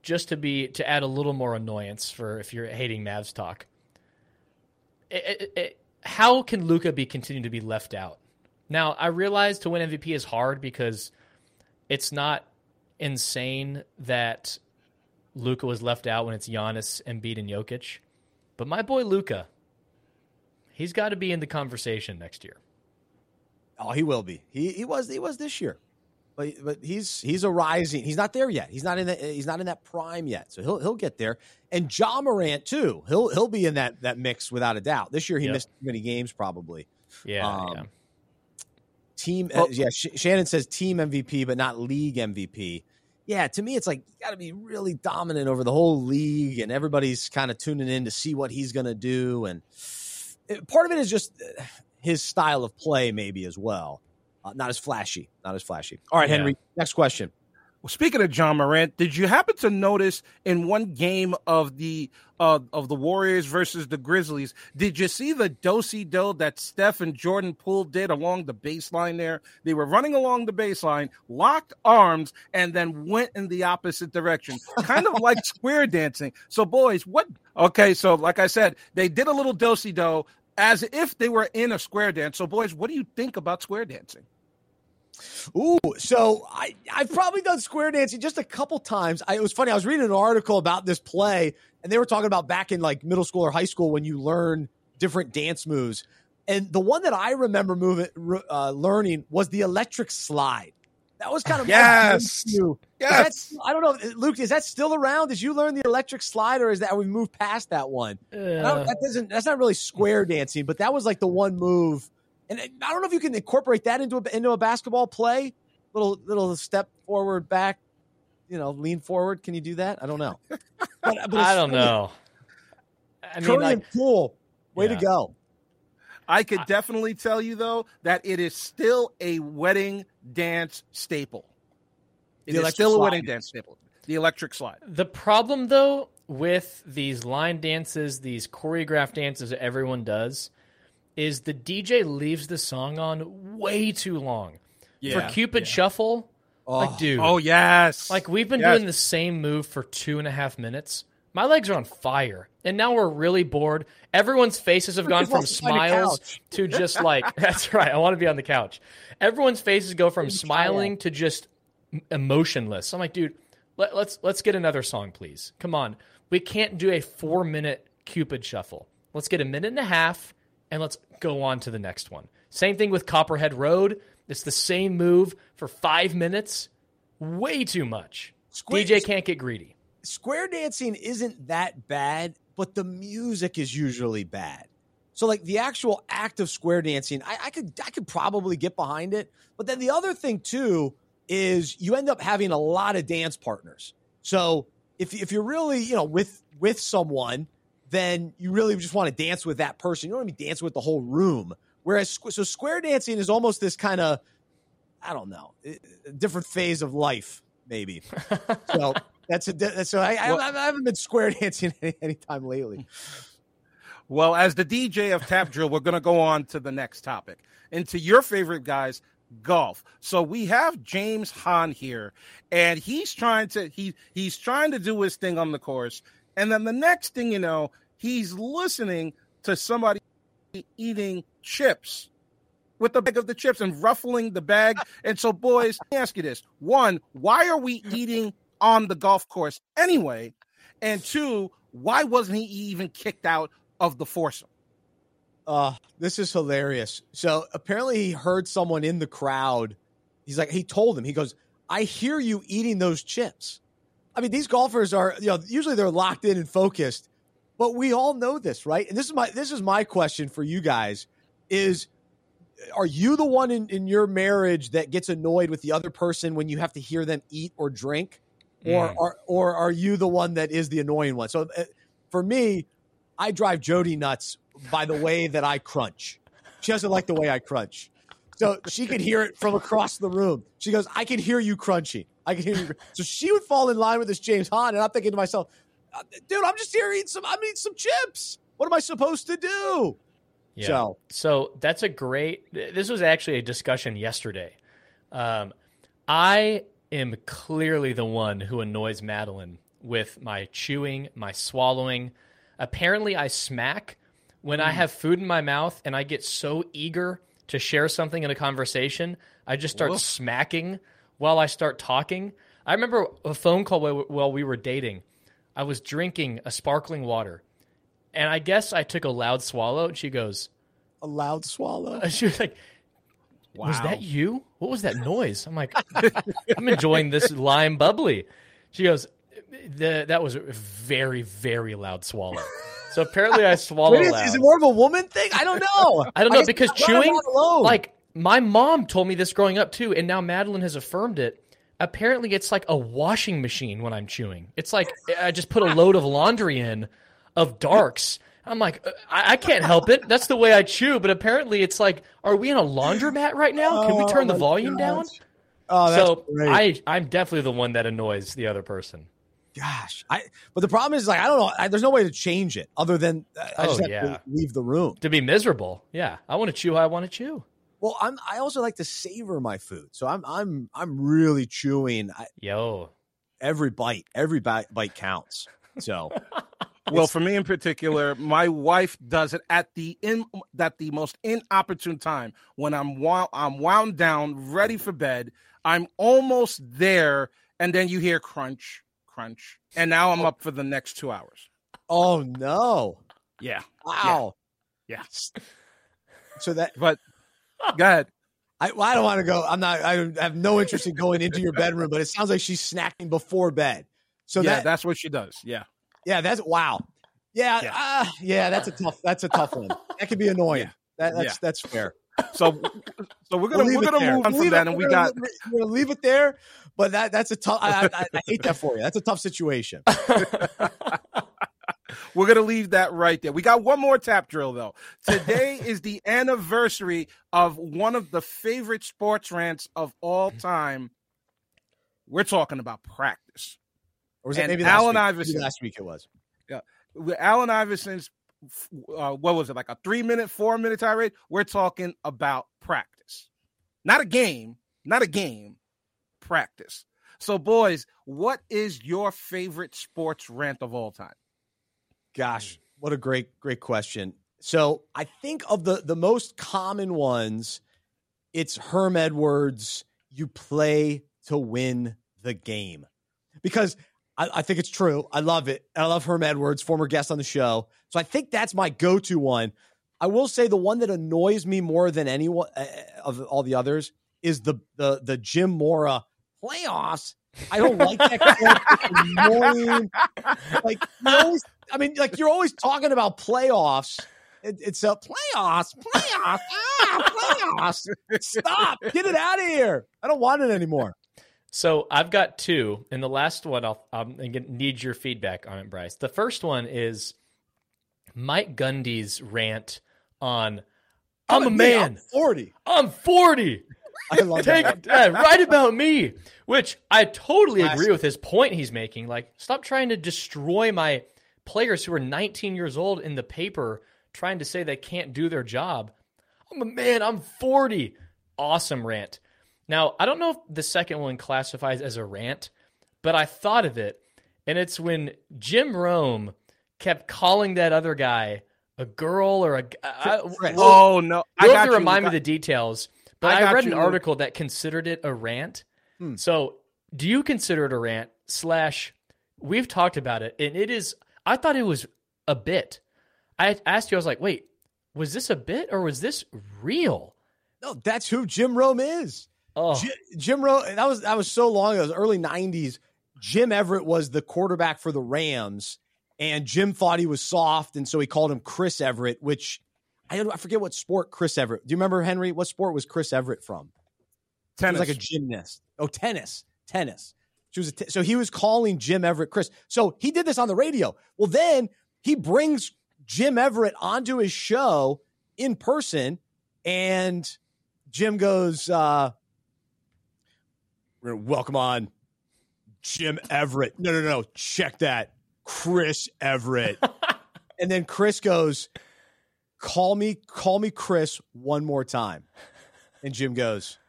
just to be to add a little more annoyance for if you're hating Mavs talk, it, it, how can Luka be continuing to be left out? Now, I realize to win MVP is hard because it's not insane that Luka was left out when it's Giannis, Embiid, and Jokic. But my boy Luka, he's got to be in the conversation next year. Oh, he will be. He he was he was this year but but he's he's a rising. He's not there yet. He's not in the, he's not in that prime yet. So he'll he'll get there. And Ja Morant too. He'll he'll be in that that mix without a doubt. This year he yep. missed too many games probably. Yeah. Um, yeah. Team uh, well, uh, yeah. Sh- Shannon says team MVP, but not league MVP. yeah, to me, it's like you got to be really dominant over the whole league, and everybody's kind of tuning in to see what he's going to do. And it, part of it is just uh, his style of play, maybe as well. Uh, not as flashy, not as flashy. All right, yeah. Henry. Next question. Well, speaking of Ja Morant, did you happen to notice in one game of the uh, of the Warriors versus the Grizzlies, did you see the dosey do that Steph and Jordan Poole did along the baseline there? They were running along the baseline, locked arms, and then went in the opposite direction, kind of like square dancing. So, boys, what? Okay, so like I said, they did a little dosey do as if they were in a square dance. So, boys, what do you think about square dancing? Ooh, so I I've probably done square dancing just a couple times. I, it was funny. I was reading an article about this play, and they were talking about back in like middle school or high school when you learn different dance moves. And the one that I remember moving uh, learning was the electric slide. That was kind of yes, yes. I don't know, Luke. Is that still around? Did you learn the electric slide, or is that we moved past that one? Uh, that doesn't. That's not really square dancing, but that was like the one move and I don't know if you can incorporate that into a, into a basketball play. Little little step forward, back, you know, lean forward. Can you do that? I don't know. But, but I don't know. I mean, Curry like, and Poole, way yeah. to go. I could definitely tell you though that it is still a wedding dance staple. It the still slide. a wedding dance staple. The electric slide. The problem though with these line dances, these choreographed dances that everyone does, is the DJ leaves the song on way too long. Yeah, For Cupid yeah. Shuffle, oh. like dude. Oh yes. Like we've been yes. doing the same move for two and a half minutes. My legs are on fire. And now we're really bored. Everyone's faces have gone from smiles to just like that's right. I want to be on the couch. Everyone's faces go from smiling to just emotionless. I'm like, dude, let, let's let's get another song, please. Come on. We can't do a four minute Cupid shuffle. Let's get a minute and a half and let's go on to the next one. Same thing with Copperhead Road. It's the same move for five minutes. Way too much. Square, DJ can't get greedy. Square dancing isn't that bad, but the music is usually bad. So like the actual act of square dancing, I, I could I could probably get behind it. But then the other thing too is you end up having a lot of dance partners. So if if you're really you know with with someone then you really just want to dance with that person. You don't want to be dancing with the whole room. Whereas, so square dancing is almost this kind of, I don't know, different phase of life, maybe. so that's a, so I, well, I, I, haven't been square dancing any, anytime lately. Well, as the DJ of Tap Drill, we're going to go on to the next topic and to your favorite guys, golf. So we have James Hahn here, and he's trying to he he's trying to do his thing on the course. And then the next thing you know, he's listening to somebody eating chips with the bag of the chips and ruffling the bag. And so, boys, let me ask you this: one, why are we eating on the golf course anyway? And two, why wasn't he even kicked out of the foursome? Uh, this is hilarious. So apparently he heard someone in the crowd. He's like, he told him, he goes, I hear you eating those chips. I mean, these golfers are, you know, usually they're locked in and focused, but we all know this, right? And this is my this is my question for you guys: is are you the one in, in your marriage that gets annoyed with the other person when you have to hear them eat or drink, or mm. or, or are you the one that is the annoying one? So, uh, for me, I drive Jody nuts by the way that I crunch. She doesn't like the way I crunch. So she could hear it from across the room. She goes, I can hear you crunching. I can hear you. So she would fall in line with this James Hahn. And I'm thinking to myself, uh, dude, I'm just here eating some, I'm eating some chips. What am I supposed to do? Yeah. So, so that's a great, this was actually a discussion yesterday. Um, I am clearly the one who annoys Madeline with my chewing, my swallowing. Apparently, I smack when mm. I have food in my mouth and I get so eager to share something in a conversation, I just start smacking while I start talking. I remember a phone call while we were dating. I was drinking a sparkling water, and I guess I took a loud swallow. And she goes, "A loud swallow." She was like, wow. "Was that you? What was that noise?" I'm like, "I'm enjoying this lime bubbly." She goes, "That was a very, very loud swallow." So apparently I swallow Wait, is, is, it more of a woman thing? I don't know. I don't know I because chewing, like my mom told me this growing up too, and now Madeline has affirmed it. apparently it's like a washing machine when I'm chewing. It's like I just put a load of laundry in of darks. I'm like, uh, I, I can't help it. That's the way I chew. But apparently, it's like, are we in a laundromat right now? Can we oh turn oh the volume down? Oh, so great. I, I'm definitely the one that annoys the other person. Gosh, I. But the problem is, like, I don't know. I, there's no way to change it other than uh, I just oh, have yeah. to leave the room to be miserable. Yeah, I want to chew how I want to chew. Well, I'm. I also like to savor my food, so I'm. I'm. I'm really chewing. I, Yo, every bite, every bite, bite counts. So, well, for me in particular, my wife does it at the in that the most inopportune time when I'm wound, I'm wound down, ready for bed. I'm almost there, and then you hear crunch, crunch, and now I'm oh. up for the next two hours. Oh no! Yeah. Wow. Yeah. yeah. So that, but Go ahead. I, well, I don't want to go. I'm not. I have no interest in going into your bedroom, but it sounds like she's snacking before bed. So yeah, that, that's what she does. Yeah. Yeah. That's wow. Yeah. Yeah. Uh, yeah that's a tough. That's a tough one. That could be annoying. Yeah. That, that's yeah. that's fair. So, so we're gonna we'll we're gonna there. move on from that, and we got we're gonna leave it there. But that that's a tough. I, I, I hate that for you. That's a tough situation. We're going to leave that right there. We got one more tap drill, though. Today is the anniversary of one of the favorite sports rants of all time. We're talking about practice. Or was it and maybe Allen last Iverson? Maybe last week it was. Yeah. With Allen Iverson's, uh, what was it, like a three minute, four minute tirade? We're talking about practice. Not a game, not a game, practice. So, boys, what is your favorite sports rant of all time? Gosh, what a great, great question. So I think of the the most common ones, it's Herm Edwards. You play to win the game, because I, I think it's true. I love it. I love Herm Edwards, former guest on the show. So I think that's my go to one. I will say the one that annoys me more than anyone uh, of all the others is the the the Jim Mora playoffs. I don't like that. Like you always I mean, like you're always talking about playoffs. It, it's a playoffs, playoffs, ah, playoffs. Stop, get it out of here. I don't want it anymore. So I've got two, and the last one I'll I'm gonna need your feedback on it, Bryce. The first one is Mike Gundy's rant on I'm, I'm a man. I'm 40. I'm 40. I love Take, that. Uh, right about me, which I totally agree with his point he's making. Like, stop trying to destroy my players who are 19 years old in the paper trying to say they can't do their job. I'm a man, I'm 40. Awesome rant. Now, I don't know if the second one classifies as a rant, but I thought of it. And it's when Jim Rome kept calling that other guy a girl or a. I, oh, no. I got to remind me the details. But I, I read you. an article that considered it a rant. Hmm. So, do you consider it a rant? Slash, we've talked about it, and it is I thought it was a bit. I asked you, I was like, wait, was this a bit or was this real? No, that's who Jim Rome is. Oh. Jim, Jim Rome, that was that was so long ago, it was early 90s. Jim Everett was the quarterback for the Rams, and Jim thought he was soft, and so he called him Chris Everett, which I, I forget what sport Chris Everett. Do you remember Henry? What sport was Chris Everett from? Tennis. He was like a gymnast. Oh, tennis. Tennis. She was t- so he was calling Jim Everett Chris. So he did this on the radio. Well, then he brings Jim Everett onto his show in person, and Jim goes, uh, "Welcome on, Jim Everett." No, no, no. Check that, Chris Everett. and then Chris goes, "Call me, call me Chris one more time." And Jim goes,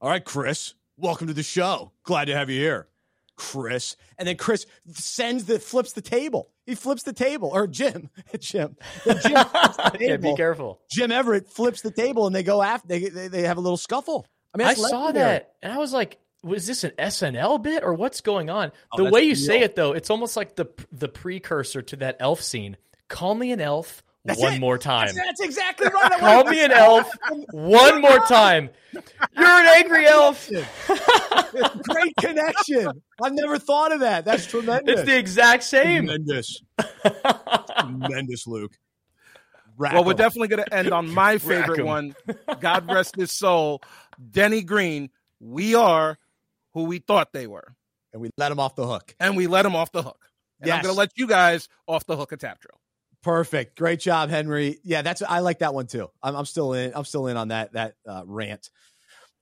"All right, Chris." Welcome to the show. Glad to have you here, Chris. And then Chris sends the flips the table. He flips the table, or Jim, Jim, Jim yeah, be careful. Jim Everett flips the table, and they go after. They they, they have a little scuffle. I mean, I saw that, and I was like, was this an SNL bit or what's going on? Oh, the way you real. say it, though, it's almost like the the precursor to that elf scene. Call me an elf. That's one it. more time. That's, that's exactly right. Call me an elf one more time. You're an angry elf. Great connection. I've never thought of that. That's tremendous. It's the exact same. Tremendous. tremendous, Luke. Rack well, we're definitely going to end on my favorite one. God rest his soul. Denny Green. We are who we thought they were. And we let them off the hook. And we let them off the hook. And yes. I'm going to let you guys off the hook at Tap Drill. Perfect. Great job, Henry. Yeah, that's I like that one too. I'm, I'm still in. I'm still in on that that uh, rant.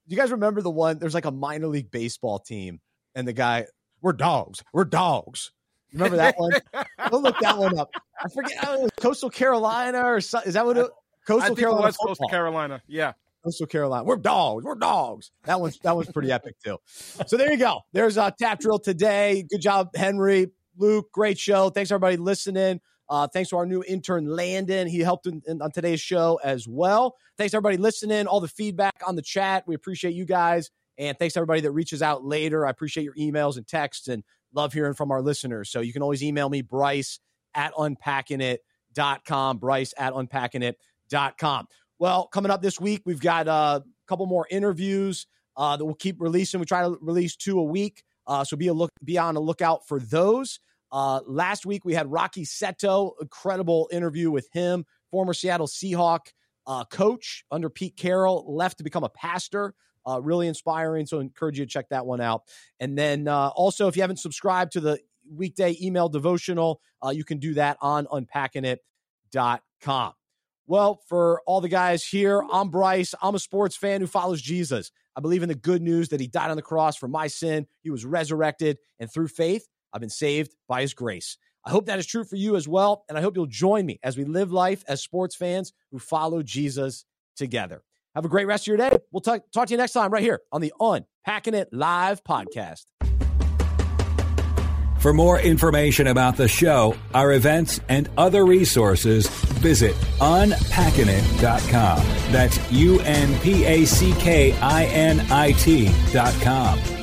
Do you guys remember the one? There's like a minor league baseball team, and the guy, "We're dogs. We're dogs." Remember that one? Go look that one up. I forget. Oh, Coastal Carolina or is that what? It, Coastal Carolina. It Coastal Carolina. Yeah. Coastal Carolina. We're dogs. We're dogs. That one's that one's pretty epic too. So there you go. There's a tap drill today. Good job, Henry, Luke. Great show. Thanks everybody listening. Uh, thanks to our new intern, Landon. He helped in, in, on today's show as well. Thanks, everybody listening, all the feedback on the chat. We appreciate you guys. And thanks, everybody that reaches out later. I appreciate your emails and texts and love hearing from our listeners. So you can always email me, Bryce at unpackingit.com, Bryce at unpackingit.com. Well, coming up this week, we've got uh, a couple more interviews uh, that we'll keep releasing. We try to release two a week. Uh, so be a look, be on a lookout for those. Uh, last week we had Rocky Seto, incredible interview with him, former Seattle Seahawk uh, coach under Pete Carroll, left to become a pastor. Uh, really inspiring. So I encourage you to check that one out. And then uh, also, if you haven't subscribed to the weekday email devotional, uh, you can do that on unpackingit.com. Well, for all the guys here, I'm Bryce. I'm a sports fan who follows Jesus. I believe in the good news that he died on the cross for my sin. He was resurrected, and through faith, I've been saved by his grace. I hope that is true for you as well. And I hope you'll join me as we live life as sports fans who follow Jesus together. Have a great rest of your day. We'll talk, talk to you next time right here on the Unpacking It Live podcast. For more information about the show, our events, and other resources, visit unpackingit.com. That's U N P A C K I N I T.com.